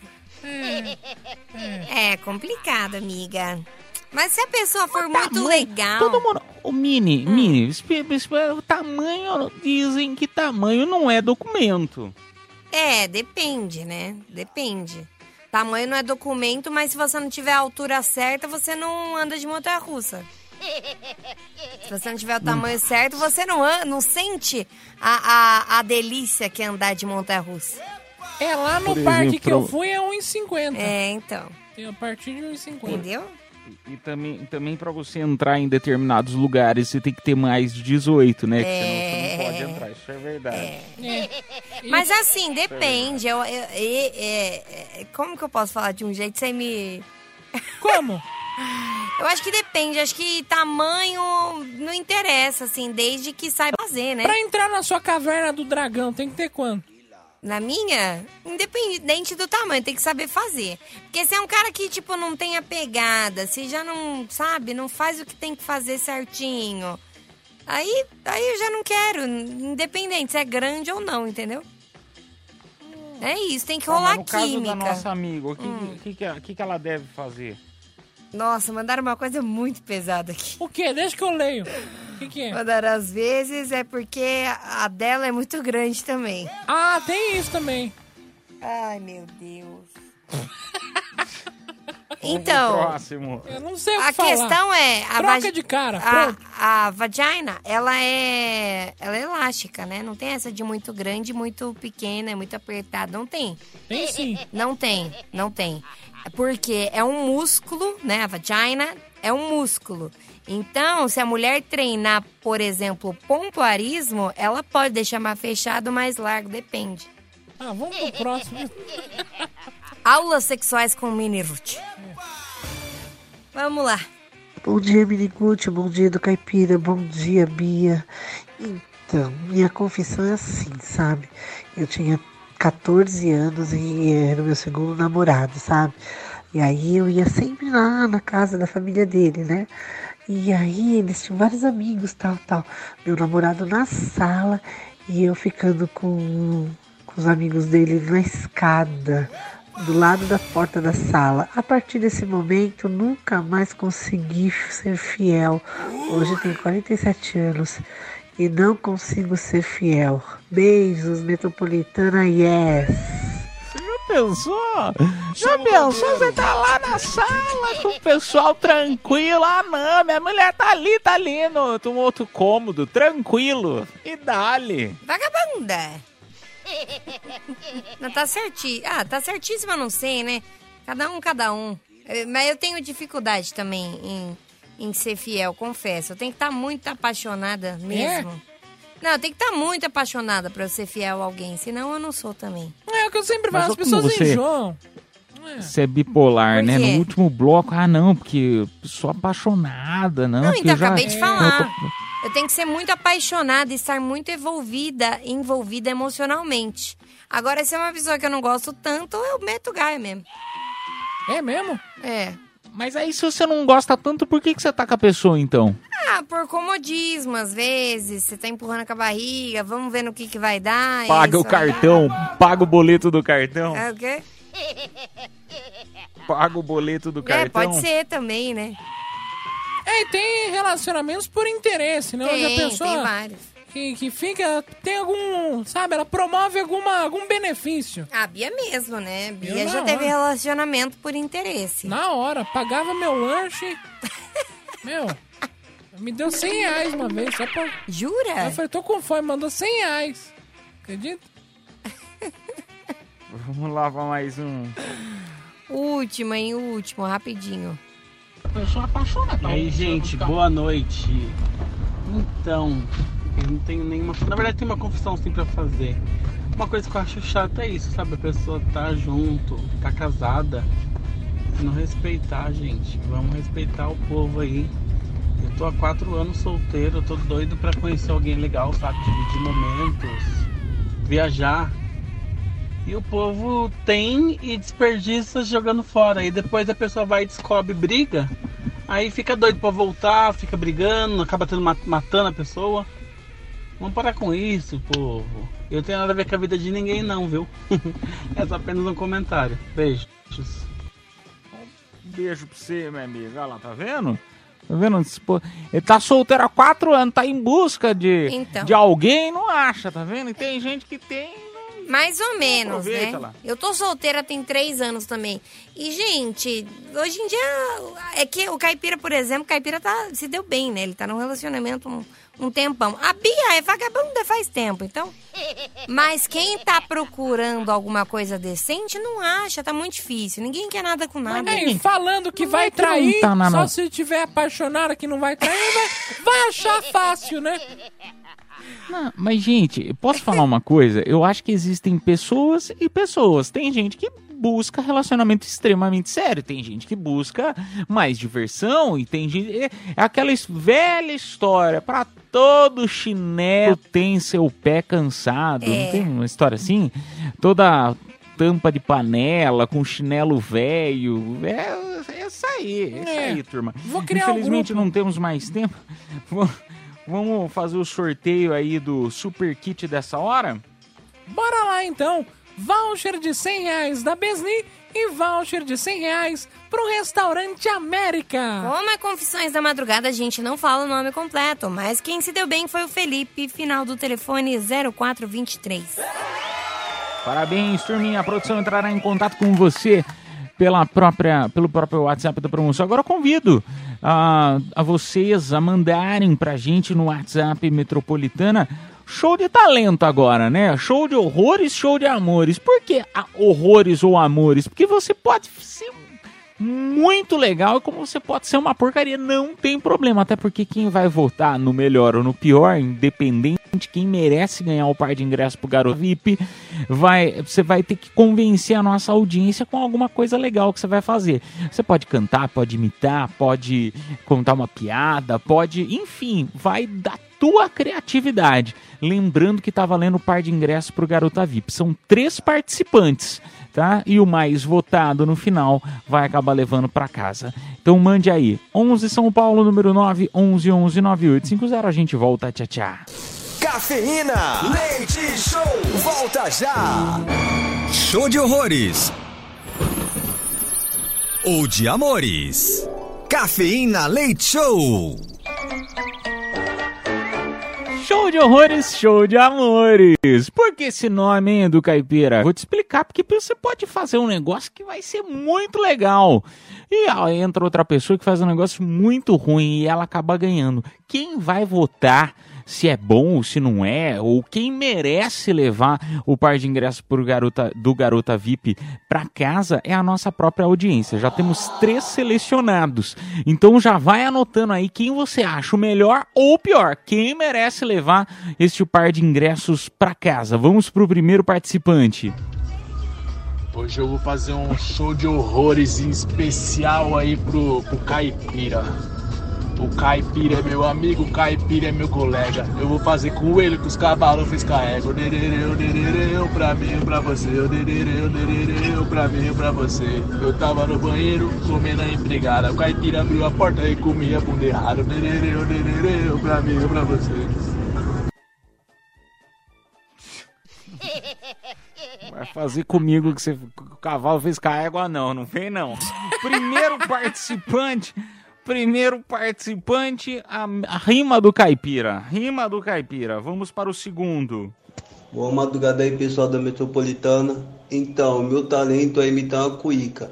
[SPEAKER 5] É complicado, amiga. Mas se a pessoa for muito legal.
[SPEAKER 4] Todo mundo. O Mini, Mini, espe- espe- o tamanho. Dizem que tamanho não é documento.
[SPEAKER 5] É, depende, né? Depende. Tamanho não é documento, mas se você não tiver a altura certa, você não anda de montanha russa. Se você não tiver o tamanho certo, você não, não sente a, a, a delícia que é andar de montanha russa.
[SPEAKER 6] É, lá no
[SPEAKER 4] Por
[SPEAKER 6] parque que eu fui é 1,50.
[SPEAKER 5] É, então.
[SPEAKER 6] Tem a partir de 1,50.
[SPEAKER 5] Entendeu?
[SPEAKER 4] E também, também para você entrar em determinados lugares, você tem que ter mais de 18, né? Que senão você não pode entrar. Isso é verdade.
[SPEAKER 5] Mas assim, depende. Eu, eu- e- é- é- como que eu posso falar de um jeito sem me.
[SPEAKER 6] Como?
[SPEAKER 5] Eu acho que depende. Acho que tamanho não interessa, assim, desde que saiba fazer, né?
[SPEAKER 6] Pra entrar na sua caverna do dragão, tem que ter quanto?
[SPEAKER 5] Na minha, independente do tamanho, tem que saber fazer. Porque se é um cara que, tipo, não tem a pegada, se já não, sabe, não faz o que tem que fazer certinho, aí, aí eu já não quero, independente se é grande ou não, entendeu? É isso, tem que
[SPEAKER 4] Tá, mas
[SPEAKER 5] rolar
[SPEAKER 4] no caso
[SPEAKER 5] química.
[SPEAKER 4] da nossa amiga, o que,
[SPEAKER 5] Hum.
[SPEAKER 4] que, que, que, que ela deve fazer?
[SPEAKER 5] Nossa, mandaram uma coisa muito pesada aqui.
[SPEAKER 6] O quê? Deixa que eu leio. O que, que é?
[SPEAKER 5] Mandaram às vezes é porque a dela é muito grande também.
[SPEAKER 6] Ah, tem isso também.
[SPEAKER 5] Ai, meu Deus. Então,
[SPEAKER 4] próximo.
[SPEAKER 6] Eu não sei o que
[SPEAKER 5] a
[SPEAKER 6] falar.
[SPEAKER 5] questão é a
[SPEAKER 6] Troca de cara.
[SPEAKER 5] A, a vagina, ela é ela é elástica, né? Não tem essa de muito grande, muito pequena, muito apertada, não tem.
[SPEAKER 6] Tem sim.
[SPEAKER 5] Não tem, não tem. Porque é um músculo, né? A vagina é um músculo. Então, se a mulher treinar, por exemplo, pompoarismo, ela pode deixar mais fechado, mais largo, depende.
[SPEAKER 6] Ah, vamos pro próximo.
[SPEAKER 5] Aulas sexuais com Mini Ruth. Vamos lá.
[SPEAKER 22] Bom dia, Miniguti. Bom dia do Caipira. Bom dia, Bia. Então, minha confissão é assim, sabe? Eu tinha 14 anos e era o meu segundo namorado, sabe? E aí eu ia sempre lá na casa da família dele, né? E aí eles tinham vários amigos, tal, tal. Meu namorado na sala e eu ficando com, com os amigos dele na escada, do lado da porta da sala. A partir desse momento, nunca mais consegui ser fiel. Hoje tenho 47 anos e não consigo ser fiel. Beijos, Metropolitana, yes!
[SPEAKER 4] Já pensou? Já pensou? Você tá lá na sala com o pessoal tranquilo. Ah, não, minha mulher tá ali, tá ali no, no outro cômodo, tranquilo. E dali.
[SPEAKER 5] Vagabunda! Não tá certinho. Ah, tá certíssima, não sei, né? Cada um, cada um. Eh, Mas eu tenho dificuldade também em, em ser fiel, confesso. Eu tenho que estar muito apaixonada mesmo. Não, eu tenho que estar muito apaixonada pra eu ser fiel a alguém, senão eu não sou também.
[SPEAKER 6] É o que eu sempre falo, as pessoas
[SPEAKER 4] você-
[SPEAKER 6] enjoam.
[SPEAKER 4] Você é bipolar, né? No último bloco, ah, não, porque eu sou apaixonada, não.
[SPEAKER 5] Não, então,
[SPEAKER 4] eu já-
[SPEAKER 5] acabei de
[SPEAKER 4] eu
[SPEAKER 5] falar.
[SPEAKER 4] tô-
[SPEAKER 5] Eu tenho que ser muito apaixonada e estar muito envolvida, envolvida emocionalmente. Agora, se é uma pessoa que eu não gosto tanto, eu meto gaia mesmo.
[SPEAKER 6] É mesmo?
[SPEAKER 5] É.
[SPEAKER 4] Mas aí, se você não gosta tanto, por que, que você tá com a pessoa, então?
[SPEAKER 5] Ah, por comodismo, às vezes. Você tá empurrando com a barriga, vamos ver no que, que vai dar.
[SPEAKER 4] Paga o
[SPEAKER 5] isso aí.
[SPEAKER 4] cartão, paga o boleto do cartão.
[SPEAKER 5] É o quê?
[SPEAKER 4] Paga o boleto do
[SPEAKER 5] É,
[SPEAKER 4] cartão.
[SPEAKER 5] pode ser também, né?
[SPEAKER 6] É, e tem relacionamentos por interesse, né? Onde
[SPEAKER 5] Tem,
[SPEAKER 6] a pessoa
[SPEAKER 5] tem vários.
[SPEAKER 6] Que, que fica, tem algum, sabe, ela promove alguma, algum benefício.
[SPEAKER 5] A Bia mesmo, né? Bia
[SPEAKER 6] Eu
[SPEAKER 5] já teve
[SPEAKER 6] hora.
[SPEAKER 5] relacionamento por interesse.
[SPEAKER 6] Na hora, pagava meu lanche. meu, me deu 100 reais uma vez, só pra...
[SPEAKER 5] Jura?
[SPEAKER 6] Eu falei, tô com fome, mandou 100 reais. Acredita?
[SPEAKER 4] Vamos lá pra mais um.
[SPEAKER 5] Última, hein? Último, rapidinho.
[SPEAKER 23] Pessoa apaixonada.
[SPEAKER 24] E aí, gente, boa noite. Então, eu não tenho nenhuma. Na verdade, tem uma confissão sim pra fazer. Uma coisa que eu acho chata é isso, sabe? A pessoa tá junto, tá casada. Não respeitar, gente. Vamos respeitar o povo aí. Eu tô há quatro anos solteiro, eu tô doido pra conhecer alguém legal, sabe? Dividir momentos, viajar. E o povo tem e desperdiça jogando fora. E depois a pessoa vai e descobre briga. Aí fica doido pra voltar, fica brigando, acaba tendo ma- matando a pessoa. Vamos parar com isso, povo. Eu tenho nada a ver com a vida de ninguém não, viu? é só apenas um comentário. Beijos.
[SPEAKER 4] Um beijo pra você, minha amiga. Olha lá, tá vendo? Tá vendo? Ele tá solteiro há quatro anos, tá em busca de,
[SPEAKER 5] Então.
[SPEAKER 4] de alguém e não acha, tá vendo? E tem gente que tem.
[SPEAKER 5] Mais ou menos,
[SPEAKER 4] Aproveita
[SPEAKER 5] né?
[SPEAKER 4] lá.
[SPEAKER 5] Eu tô solteira tem três anos também. E, gente, hoje em dia, é que o Caipira, por exemplo, o Caipira tá, se deu bem, né? Ele tá num relacionamento um, tempão. A Bia é vagabunda faz tempo, então... Mas quem tá procurando alguma coisa decente não acha, tá muito difícil. Ninguém quer nada com nada.
[SPEAKER 6] Ei, falando que vai
[SPEAKER 4] que não
[SPEAKER 6] trair,
[SPEAKER 4] tá na
[SPEAKER 6] só
[SPEAKER 4] não.
[SPEAKER 6] se tiver apaixonado que não vai trair, vai, vai achar fácil, né?
[SPEAKER 4] Não, mas, gente, posso falar uma coisa? Eu acho que existem pessoas e pessoas. Tem gente que busca relacionamento extremamente sério, tem gente que busca mais diversão e tem gente. É é aquela velha história. Pra todo chinelo tem seu pé cansado.
[SPEAKER 5] É.
[SPEAKER 4] Não tem uma história assim? Toda tampa de panela com chinelo velho. É, é isso aí, é isso
[SPEAKER 6] É.
[SPEAKER 4] aí, turma.
[SPEAKER 6] Vou criar um
[SPEAKER 4] Infelizmente
[SPEAKER 6] grupo.
[SPEAKER 4] não temos mais tempo. Vamos fazer o sorteio aí do super kit dessa hora?
[SPEAKER 6] Bora lá então. Voucher de 100 reais da Besni e voucher de 100 reais pro restaurante América.
[SPEAKER 5] Como é Confissões da Madrugada, a gente não fala o nome completo, mas quem se deu bem foi o Felipe, final do telefone 0423.
[SPEAKER 4] Parabéns, turminha. A produção entrará em contato com você pela própria, pelo próprio WhatsApp da promoção. Agora eu convido a, a vocês a mandarem pra gente no WhatsApp Metropolitana show de talento agora, né? Show de horrores, show de amores. Por que horrores ou amores? Porque você pode ser muito legal e como você pode ser uma porcaria, não tem problema. Até porque quem vai votar no melhor ou no pior, independente, quem merece ganhar o par de ingresso pro garoto VIP, vai, você vai ter que convencer a nossa audiência com alguma coisa legal que você vai fazer. Você pode cantar, pode imitar, pode contar uma piada, pode, enfim, vai da tua criatividade. Lembrando que tá valendo o par de ingressos pro Garota VIP. São três participantes tá? E o mais votado no final vai acabar levando para casa. Então mande aí, 11 São Paulo, número 9, 11 11 9850. A gente volta, tchau, tchau.
[SPEAKER 9] Cafeína, leite show, volta já.
[SPEAKER 3] Show de horrores. Ou de amores. Cafeína Leite Show.
[SPEAKER 4] Show de horrores, show de amores. Por que esse nome, hein, do Caipira? Vou te explicar, porque você pode fazer um negócio que vai ser muito legal. E aí entra outra pessoa que faz um negócio muito ruim e ela acaba ganhando. Quem vai votar se é bom ou se não é, ou quem merece levar o par de ingressos pro garota, do Garota VIP para casa é a nossa própria audiência. Já temos três selecionados. Então já vai anotando aí quem você acha o melhor ou o pior. Quem merece levar este par de ingressos para casa. Vamos pro primeiro participante.
[SPEAKER 13] Hoje eu vou fazer um show de horrores especial aí pro, pro Caipira. O Caipira é meu amigo, o Caipira é meu colega. Eu vou fazer com ele que os cavalos fez carrego. Derereu, derereu, pra mim, pra você. Derereu, derereu, pra mim, pra você. Eu tava no banheiro comendo a empregada. O Caipira abriu a porta e comia bunda errado. Derereu, derereu, pra mim, pra você.
[SPEAKER 4] Vai fazer comigo que você, o cavalo fez carrego, não, não vem não. Primeiro participante, primeiro participante, a, a rima do caipira, rima do caipira. Vamos para o segundo.
[SPEAKER 25] Boa madrugada aí, pessoal da Metropolitana. Então, meu talento é imitar uma cuíca.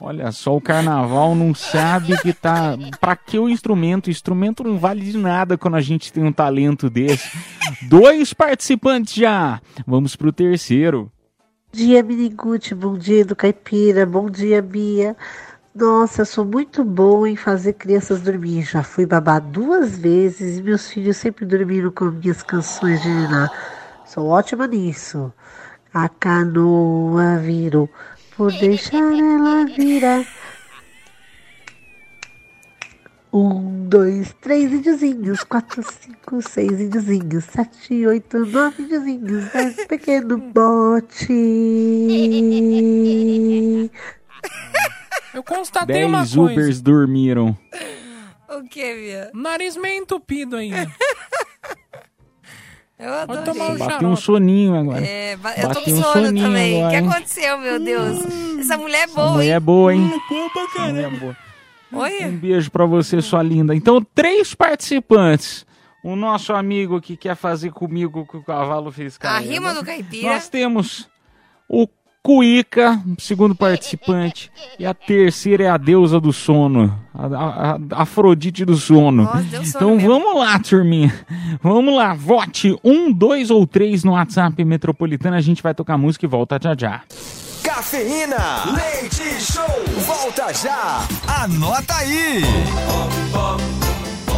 [SPEAKER 4] Olha só, o carnaval não sabe que tá. Pra que o instrumento? O instrumento não vale de nada quando a gente tem um talento desse. Dois participantes já. Vamos pro terceiro.
[SPEAKER 22] Bom dia, Miniguti. Bom dia, do Caipira. Bom dia, Bia. Nossa, eu sou muito boa em fazer crianças dormir. Já fui babá duas vezes e meus filhos sempre dormiram com minhas canções de Niná. Sou ótima nisso. A canoa virou por deixar ela virar. Um, dois, três índiozinhos, quatro, cinco, seis índiozinhos, sete, oito, nove índiozinhos, dez pequeno bote.
[SPEAKER 6] Eu constatei
[SPEAKER 4] Dez
[SPEAKER 6] uma coisa.
[SPEAKER 4] Ubers dormiram.
[SPEAKER 5] O que, Bia?
[SPEAKER 6] Nariz meio entupido aí.
[SPEAKER 5] Eu adorei.
[SPEAKER 6] tomar um
[SPEAKER 4] Bateu um soninho agora.
[SPEAKER 5] É, ba- eu tô com
[SPEAKER 4] um
[SPEAKER 5] sono
[SPEAKER 4] soninho
[SPEAKER 5] também. O que aconteceu, meu Deus? Essa mulher é
[SPEAKER 4] Essa
[SPEAKER 5] boa,
[SPEAKER 4] mulher
[SPEAKER 5] hein?
[SPEAKER 4] é boa, hein?
[SPEAKER 5] Boa pra caramba. Olha.
[SPEAKER 4] Um beijo pra você, sua linda. Então, três participantes. O nosso amigo que quer fazer comigo o que o cavalo fez com
[SPEAKER 5] A rima do caipira.
[SPEAKER 4] Nós temos o Cuíca, segundo participante. E a terceira é a deusa do sono. A, a- a- Afrodite do sono.
[SPEAKER 5] Nossa, sono
[SPEAKER 4] então
[SPEAKER 5] mesmo.
[SPEAKER 4] vamos lá, turminha. Vamos lá. Vote um, dois ou três no WhatsApp Metropolitana. A gente vai tocar música e volta já já.
[SPEAKER 9] Cafeína, leite show, volta já.
[SPEAKER 3] Anota aí.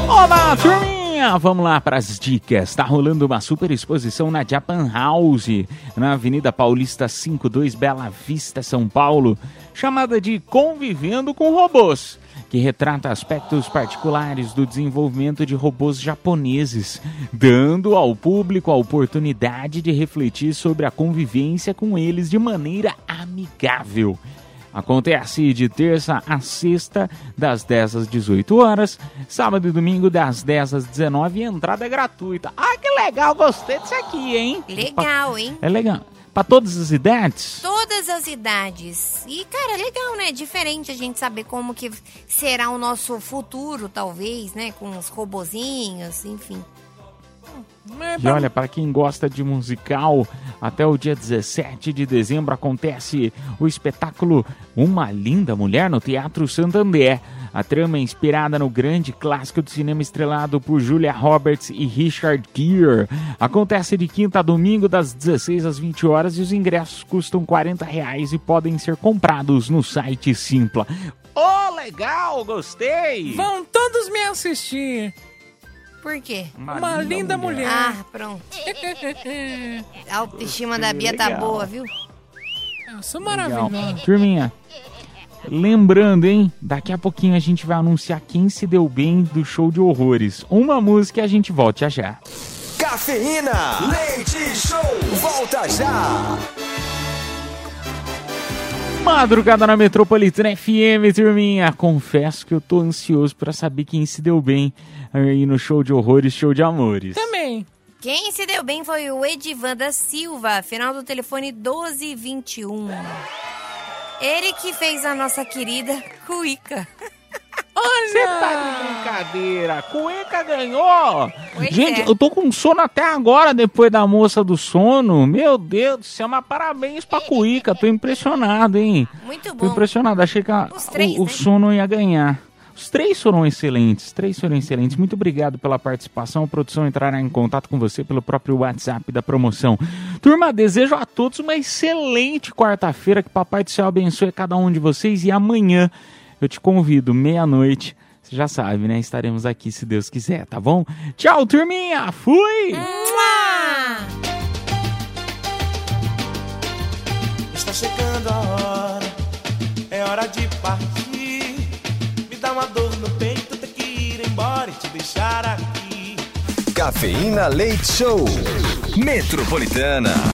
[SPEAKER 4] Olá, turminha! Vamos lá para as dicas. Tá rolando uma super exposição na Japan House, na Avenida Paulista 52, Bela Vista, São Paulo, chamada de Convivendo com Robôs, que retrata aspectos particulares do desenvolvimento de robôs japoneses, dando ao público a oportunidade de refletir sobre a convivência com eles de maneira amigável. Acontece de terça a sexta, das 10 às 18 horas, sábado e domingo, das 10 às 19 e a entrada é gratuita. Ah, que legal, gostei disso aqui, hein?
[SPEAKER 5] Legal, hein?
[SPEAKER 4] É legal. Pra todas as idades?
[SPEAKER 5] Todas as idades. E, cara, é legal, né? É diferente a gente saber como que será o nosso futuro, talvez, né? Com os robozinhos, enfim.
[SPEAKER 4] E olha, para quem gosta de musical, até o dia 17 de dezembro acontece o espetáculo Uma Linda Mulher no Teatro Santander. A trama é inspirada no grande clássico do cinema estrelado por Julia Roberts e Richard Gere. Acontece de quinta a domingo, das 16 às 20 horas, e os ingressos custam 40 reais e podem ser comprados no site Simpla. Oh, legal, gostei!
[SPEAKER 6] Vão todos me assistir.
[SPEAKER 5] Por quê?
[SPEAKER 6] Uma, linda, mulher.
[SPEAKER 5] Ah, pronto. A autoestima da Bia tá
[SPEAKER 4] Legal.
[SPEAKER 5] boa, viu?
[SPEAKER 6] Eu sou maravilhosa.
[SPEAKER 4] Turminha, lembrando, hein? Daqui a pouquinho a gente vai anunciar quem se deu bem do show de horrores. Uma música e a gente volta já já.
[SPEAKER 9] Cafeína, leite show, volta já.
[SPEAKER 4] Madrugada na Metropolitana FM, turminha. Confesso que eu tô ansioso pra saber quem se deu bem aí no show de horrores, show de amores.
[SPEAKER 6] Também.
[SPEAKER 5] Quem se deu bem foi o Edivan da Silva, final do telefone 1221. Ele que fez a nossa querida Cuica.
[SPEAKER 4] Você tá de brincadeira. Cueca ganhou.
[SPEAKER 5] Pois
[SPEAKER 4] Gente,
[SPEAKER 5] é.
[SPEAKER 4] eu tô com sono até agora, depois da moça do sono. Meu Deus do céu, mas parabéns pra Cuica. Tô impressionado, hein?
[SPEAKER 5] Muito
[SPEAKER 4] Tô
[SPEAKER 5] bom.
[SPEAKER 4] impressionado. Achei que a-
[SPEAKER 5] três,
[SPEAKER 4] o, o
[SPEAKER 5] né?
[SPEAKER 4] sono ia ganhar. Os três foram excelentes, três foram excelentes. Muito obrigado pela participação. A produção entrará em contato com você pelo próprio WhatsApp da promoção. Turma, desejo a todos uma excelente quarta-feira. Que Papai do Céu abençoe cada um de vocês. E amanhã eu te convido, meia-noite. Você já sabe, né? Estaremos aqui se Deus quiser, tá bom? Tchau, turminha! Fui!
[SPEAKER 26] Está chegando a hora, é hora de partir. Deixar aqui.
[SPEAKER 9] Cafeína Leite Show. Metropolitana.